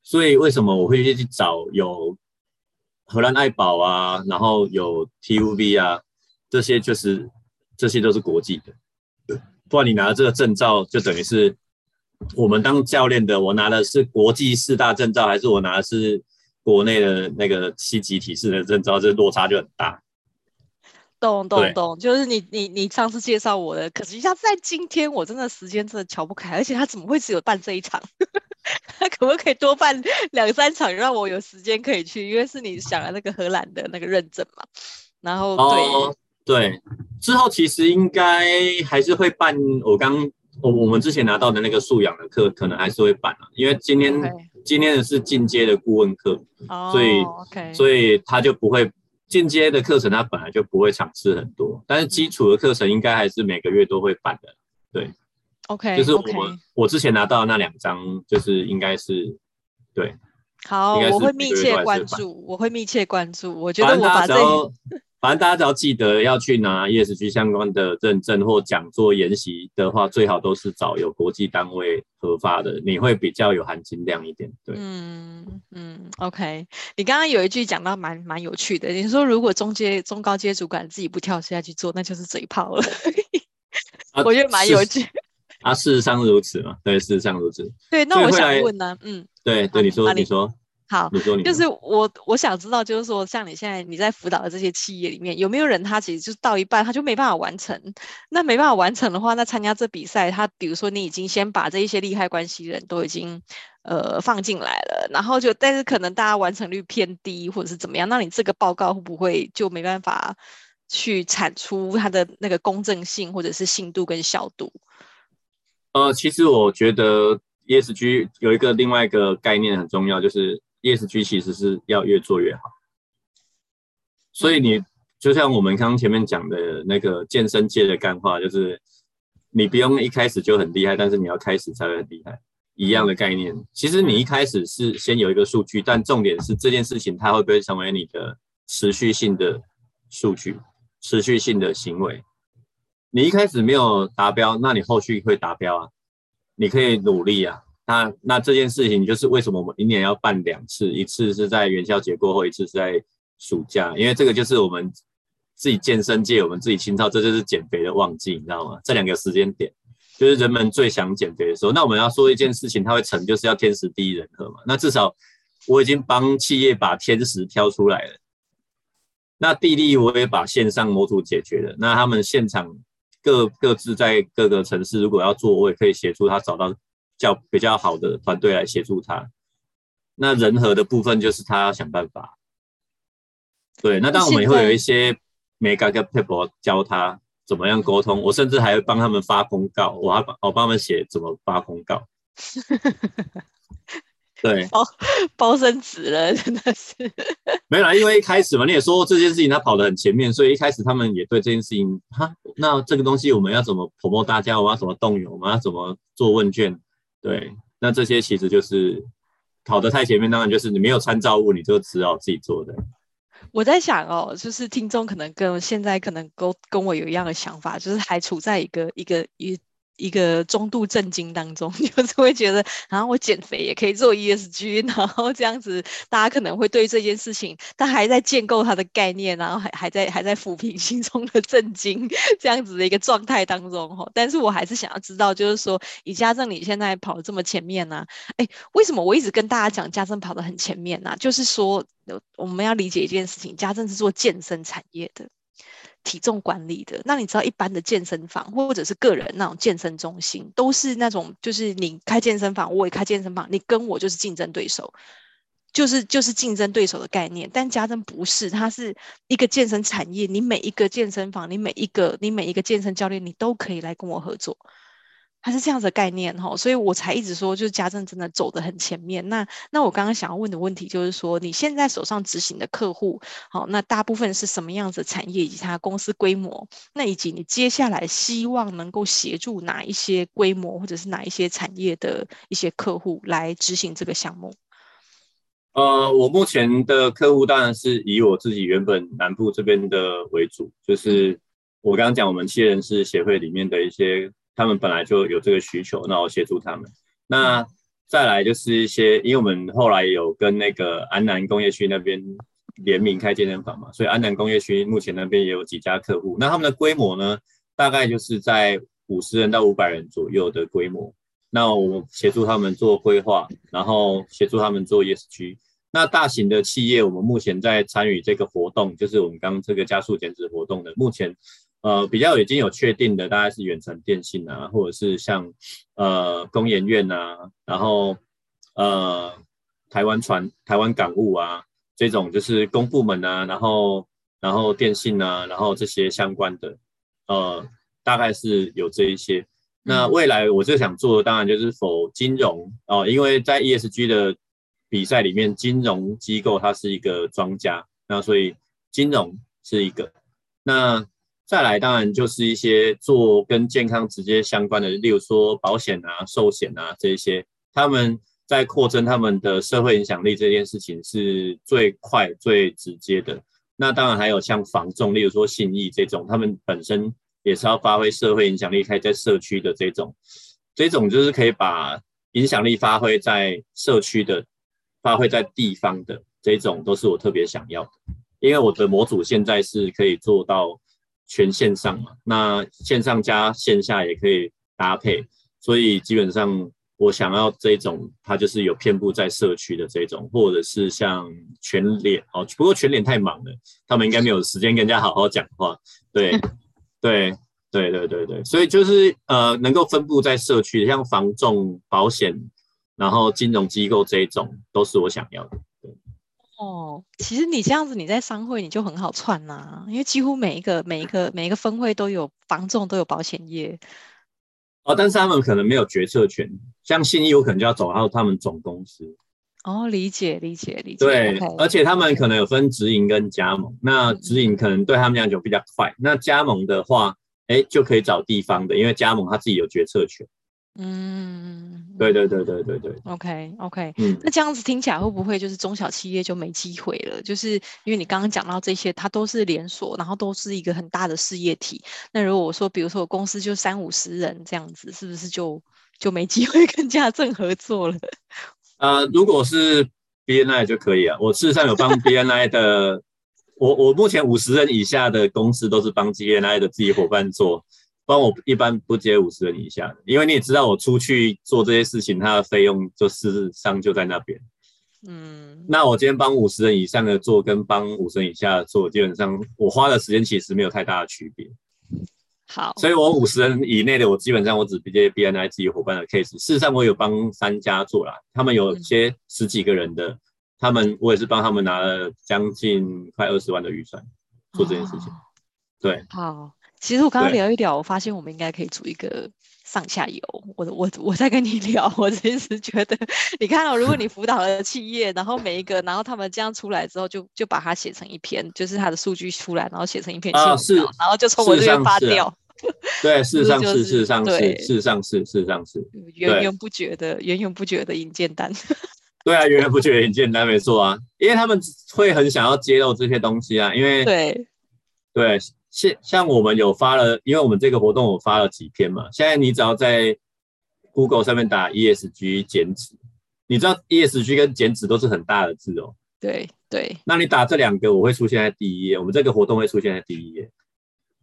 所以为什么我会去找有荷兰爱宝啊，然后有 TUV 啊，这些就是这些都是国际的。不然你拿这个证照，就等于是我们当教练的，我拿的是国际四大证照，还是我拿的是国内的那个七级体式的证照，这落差就很大。懂懂懂，就是你你你上次介绍我的，可是像在今天，我真的时间真的瞧不开，而且他怎么会只有办这一场？他可不可以多办两三场，让我有时间可以去？因为是你想的那个荷兰的那个认证嘛。然后对、哦、对，之后其实应该还是会办。我刚我我们之前拿到的那个素养的课，可能还是会办啊，因为今天.今天的是进阶的顾问课，哦、所以.所以他就不会。进阶的课程他本来就不会尝试很多，但是基础的课程应该还是每个月都会办的。对，OK，就是我 okay. 我之前拿到的那两张，就是应该是对。好，我会密切关注，我会密切关注。我觉得我把这。反正大家只要记得要去拿 ESG 相关的认证或讲座研习的话，最好都是找有国际单位核发的，你会比较有含金量一点。对，嗯嗯，OK。你刚刚有一句讲到蛮蛮有趣的，你说如果中阶、中高阶主管自己不跳下去做，那就是嘴炮了。啊、我觉得蛮有趣。啊，事实上如此嘛？对，事实上如此。对，那我想问呢，嗯，对对，你说，你说。好，就是我，我想知道，就是说，像你现在你在辅导的这些企业里面，有没有人他其实就是到一半他就没办法完成？那没办法完成的话，那参加这比赛，他比如说你已经先把这一些利害关系人都已经呃放进来了，然后就但是可能大家完成率偏低或者是怎么样，那你这个报告会不会就没办法去产出它的那个公正性或者是信度跟效度？呃，其实我觉得 ESG 有一个另外一个概念很重要，就是。ESG 其实是要越做越好，所以你就像我们刚刚前面讲的那个健身界的干话，就是你不用一开始就很厉害，但是你要开始才会很厉害，一样的概念。其实你一开始是先有一个数据，但重点是这件事情它会不会成为你的持续性的数据、持续性的行为。你一开始没有达标，那你后续会达标啊？你可以努力啊。那那这件事情就是为什么我们一年要办两次，一次是在元宵节过后，一次是在暑假，因为这个就是我们自己健身界，我们自己青少，这就是减肥的旺季，你知道吗？这两个时间点就是人们最想减肥的时候。那我们要说一件事情，它会成，就是要天时地利人和嘛。那至少我已经帮企业把天时挑出来了，那地利我也把线上模组解决了。那他们现场各各自在各个城市，如果要做，我也可以协助他找到。较比较好的团队来协助他，那人和的部分就是他要想办法。对，那当然我们也会有一些 mega 跟 people 教他怎么样沟通，我甚至还会帮他们发公告，我还帮我帮他们写怎么发公告。对，包包生子了，真的是。没有啦，因为一开始嘛，你也说这件事情他跑得很前面，所以一开始他们也对这件事情，哈，那这个东西我们要怎么 promote 大家？我们要怎么动员？我们要怎么做问卷？对，那这些其实就是跑得太前面，当然就是你没有参照物，你就只好自己做的。我在想哦，就是听众可能跟现在可能跟跟我有一样的想法，就是还处在一个一个一。一个中度震惊当中，就是会觉得，然后我减肥也可以做 ESG，然后这样子，大家可能会对这件事情，他还在建构他的概念，然后还还在还在抚平心中的震惊，这样子的一个状态当中哈。但是我还是想要知道，就是说，以家政你现在跑得这么前面呢、啊？哎，为什么我一直跟大家讲家政跑得很前面呢、就是说，我们要理解一件事情，家政是做健身产业的。体重管理的，那你知道一般的健身房或者是个人那种健身中心，都是那种就是你开健身房，我也开健身房，你跟我就是竞争对手，就是就是竞争对手的概念。但家政不是，它是一个健身产业，你每一个健身房，你每一个你每一个健身教练，你都可以来跟我合作。它是这样子的概念哈，所以我才一直说，就是家政真的走得很前面。那那我刚刚想要问的问题就是说，你现在手上执行的客户，好，那大部分是什么样子的产业以及它公司规模？那以及你接下来希望能够协助哪一些规模或者是哪一些产业的一些客户来执行这个项目？呃，我目前的客户当然是以我自己原本南部这边的为主，就是我刚刚讲我们企业人士协会里面的一些。他们本来就有这个需求，那我协助他们。那再来就是一些，因为我们后来有跟那个安南工业区那边联名开健身房嘛，所以安南工业区目前那边也有几家客户。那他们的规模呢，大概就是在五十人到五百人左右的规模。那我协助他们做规划，然后协助他们做 ESG。那大型的企业，我们目前在参与这个活动，就是我们刚刚这个加速减脂活动的，目前。呃，比较已经有确定的，大概是远程电信啊，或者是像呃工研院啊，然后呃台湾船、台湾港务啊这种就是公部门啊，然后然后电信啊，然后这些相关的，呃，大概是有这一些。那未来我最想做的，当然就是否金融哦，呃，因为在 ESG 的比赛里面，金融机构它是一个庄家，那所以金融是一个那。再来，当然就是一些做跟健康直接相关的，例如说保险啊、寿险啊这一些，他们在扩增他们的社会影响力这件事情是最快最直接的。那当然还有像房仲，例如说信义这种，他们本身也是要发挥社会影响力，开在社区的这种，这种就是可以把影响力发挥在社区的，发挥在地方的这种，都是我特别想要的。因为我的模组现在是可以做到。全线上嘛，那线上加线下也可以搭配，所以基本上我想要这种，它就是有遍布在社区的这种，或者是像全脸哦，不过全脸太忙了，他们应该没有时间跟人家好好讲话。对，对，对，对，对，对，所以就是呃，能够分布在社区，像房仲、保险，然后金融机构这一种，都是我想要的。哦，其实你这样子，你在商会你就很好串呐、啊，因为几乎每一个、每一个、每一个分会都有房仲，都有保险业。哦，但是他们可能没有决策权，像信义有可能就要走到他们总公司。哦，理解理解理解。对，okay, 而且他们可能有分直营跟加盟，嗯、那直营可能对他们来讲就比较快，那加盟的话，哎，就可以找地方的，因为加盟他自己有决策权。嗯，对对对对对对。OK OK，嗯，那这样子听起来会不会就是中小企业就没机会了？就是因为你刚刚讲到这些，它都是连锁，然后都是一个很大的事业体。那如果我说，比如说我公司就三五十人这样子，是不是就就没机会跟家政合作了？呃，如果是 BNI 就可以啊。我事实上有帮 BNI 的，我我目前五十人以下的公司都是帮 BNI 的自己伙伴做。帮我一般不接五十人以下的，因为你也知道我出去做这些事情，它的费用就事实上就在那边。嗯，那我今天帮五十人以上的做，跟帮五十人以下的做，基本上我花的时间其实没有太大的区别。好，所以我五十人以内的，我基本上我只接 BNI 自己伙伴的 case。事实上，我有帮三家做啦，他们有些十几个人的，嗯、他们我也是帮他们拿了将近快二十万的预算做这件事情。哦、对，好，其实我刚刚聊一聊，我发现我们应该可以组一个。上下游，我我我在跟你 聊，我其实觉得，你看到、哦、如果你辅导了企业，然后每一个，然后他们这样出来之后就，就就把它写成一篇，就是它的数据出来，然后写成一篇啊，是，然后就从我这边发掉。啊、对，事实上是，事实上是，事实上是，事实上是，源源不绝的，源源不绝的引荐单。对啊，源源不绝的引荐单，没错啊，因为他们会很想要揭露这些东西啊，因为对，对。像像我们有发了，因为我们这个活动我发了几篇嘛。现在你只要在 Google 上面打 ESG 减脂，你知道 ESG 跟减脂都是很大的字哦。对对。那你打这两个，我会出现在第一页，我们这个活动会出现在第一页。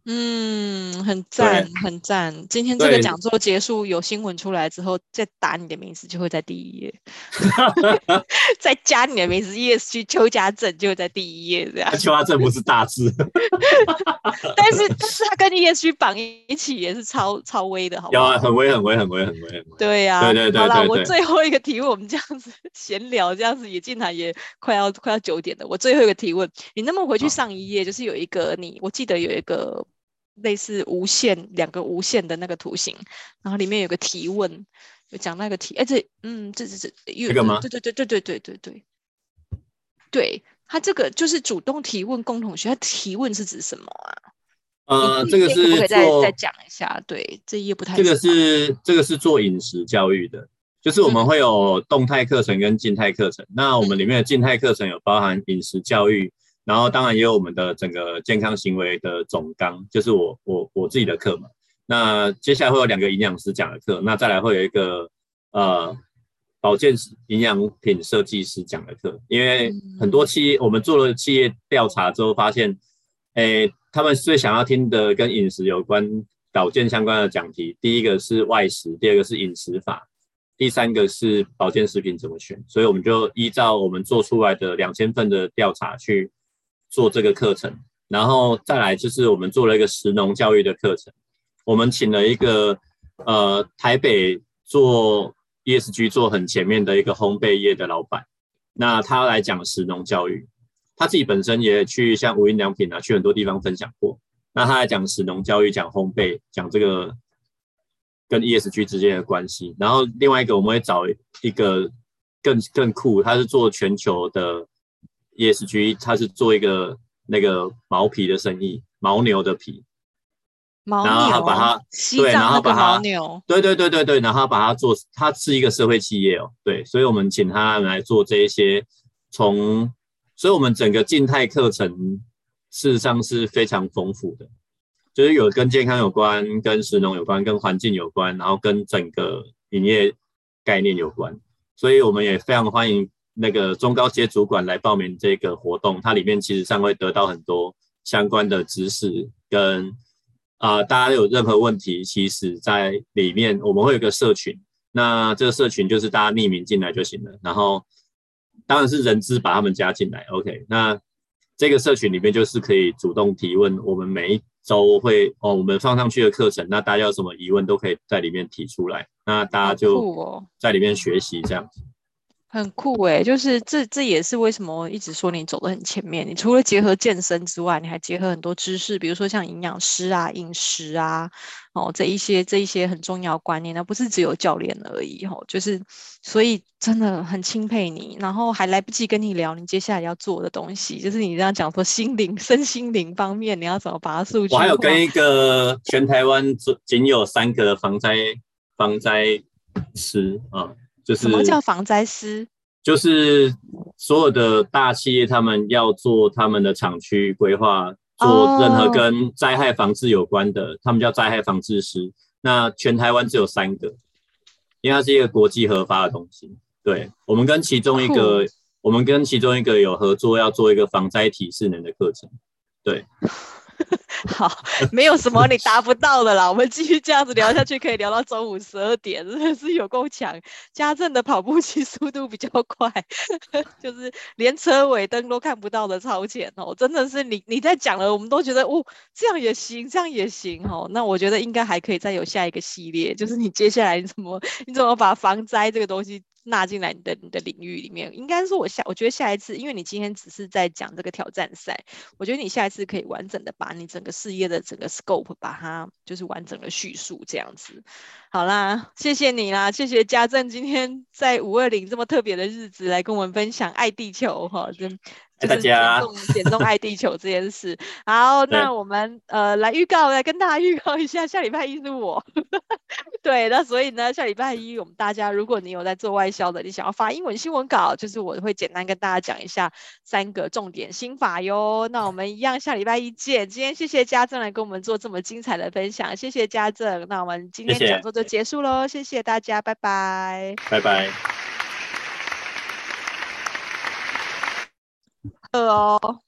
嗯，很赞，很赞。今天这个讲座结束，有新闻出来之后，再打你的名字就会在第一页，再加你的名字，ESG 邱家正就会在第一页这样。邱家正不是大字，但是但是他跟 ESG 绑一起也是超超威的，好不好？有啊，很威，很威，很威，很威，很威。对呀、啊，对对对，对。好了，我最后一个提问，我们这样子闲聊，这样子也进来也快要快要九点了。我最后一个提问，你那么回去上一页，就是有一个你，我记得有一个。类似无限两个无限的那个图形，然后里面有个提问，有讲那个题，哎，这嗯，这这这这个吗？对对对对对对对对，对，他这个就是主动提问共同学，他提问是指什么啊？呃，这个是再再讲一下，对，这页不太。这个是这个是做饮食教育的，就是我们会有动态课程跟静态课程，嗯、那我们里面的静态课程有包含饮食教育。然后当然也有我们的整个健康行为的总纲，就是我我我自己的课嘛。那接下来会有两个营养师讲的课，那再来会有一个呃保健营养品设计师讲的课。因为很多企业，我们做了企业调查之后发现，诶，他们最想要听的跟饮食有关、保健相关的讲题，第一个是外食，第二个是饮食法，第三个是保健食品怎么选。所以我们就依照我们做出来的两千份的调查去。做这个课程，然后再来就是我们做了一个食农教育的课程。我们请了一个呃台北做 ESG 做很前面的一个烘焙业的老板，那他来讲食农教育。他自己本身也去像无印良品啊，去很多地方分享过。那他来讲食农教育，讲烘焙，讲这个跟 ESG 之间的关系。然后另外一个我们会找一个更更酷，他是做全球的。ESG，它是做一个那个毛皮的生意，牦牛的皮，牦牛，然后他把它对，然后把它对对对对对，然后把它做，它是一个社会企业哦，对，所以我们请他来做这一些，从，所以我们整个静态课程事实上是非常丰富的，就是有跟健康有关，跟食农有关，跟环境有关，然后跟整个营业概念有关，所以我们也非常欢迎。那个中高阶主管来报名这个活动，它里面其实上会得到很多相关的知识跟啊、呃，大家有任何问题，其实在里面我们会有个社群，那这个社群就是大家匿名进来就行了，然后当然是人资把他们加进来，OK，那这个社群里面就是可以主动提问，我们每一周会哦，我们放上去的课程，那大家有什么疑问都可以在里面提出来，那大家就在里面学习这样子。很酷哎，就是这这也是为什么我一直说你走得很前面。你除了结合健身之外，你还结合很多知识，比如说像营养师啊、饮食啊，哦这一些这一些很重要观念，那不是只有教练而已哦。就是所以真的很钦佩你，然后还来不及跟你聊你接下来要做的东西，就是你这样讲说心灵、身心灵方面，你要怎么把它数据化？我还有跟一个全台湾仅有三个的防灾防灾师啊。就是什么叫防灾师？就是所有的大企业，他们要做他们的厂区规划，做任何跟灾害防治有关的，oh. 他们叫灾害防治师。那全台湾只有三个，因为它是一个国际合发的东西。对，我们跟其中一个.我们跟其中一个有合作，要做一个防灾体适能的课程。对，好，没有什么你达不到的啦。我们继续这样子聊下去，可以聊到中午十二点，真的是有够强。家政的跑步机 速度比较快，就是连车尾灯都看不到的超前哦，真的是你你在讲了，我们都觉得哦，这样也行，这样也行哦。那我觉得应该还可以再有下一个系列，就是你接下来你怎么你怎么把防灾这个东西。纳进来你的你的领域里面，应该说，我下我觉得下一次，因为你今天只是在讲这个挑战赛，我觉得你下一次可以完整的把你整个事业的整个 scope 把它就是完整的叙述这样子。好啦，谢谢你啦，谢谢家政今天在五二零这么特别的日子来跟我们分享爱地球哈，真。就是减重减重爱地球这件事。好，那我们呃来预告，来跟大家预告一下，下礼拜一是我。对，那所以呢，下礼拜一我们大家，如果你有在做外销的，你想要发英文新闻稿，就是我会简单跟大家讲一下三个重点心法哟。那我们一样下礼拜一见。今天谢谢家政来跟我们做这么精彩的分享，谢谢家政。那我们今天讲座就结束喽，谢谢，谢谢大家，拜拜，拜拜。饿哦。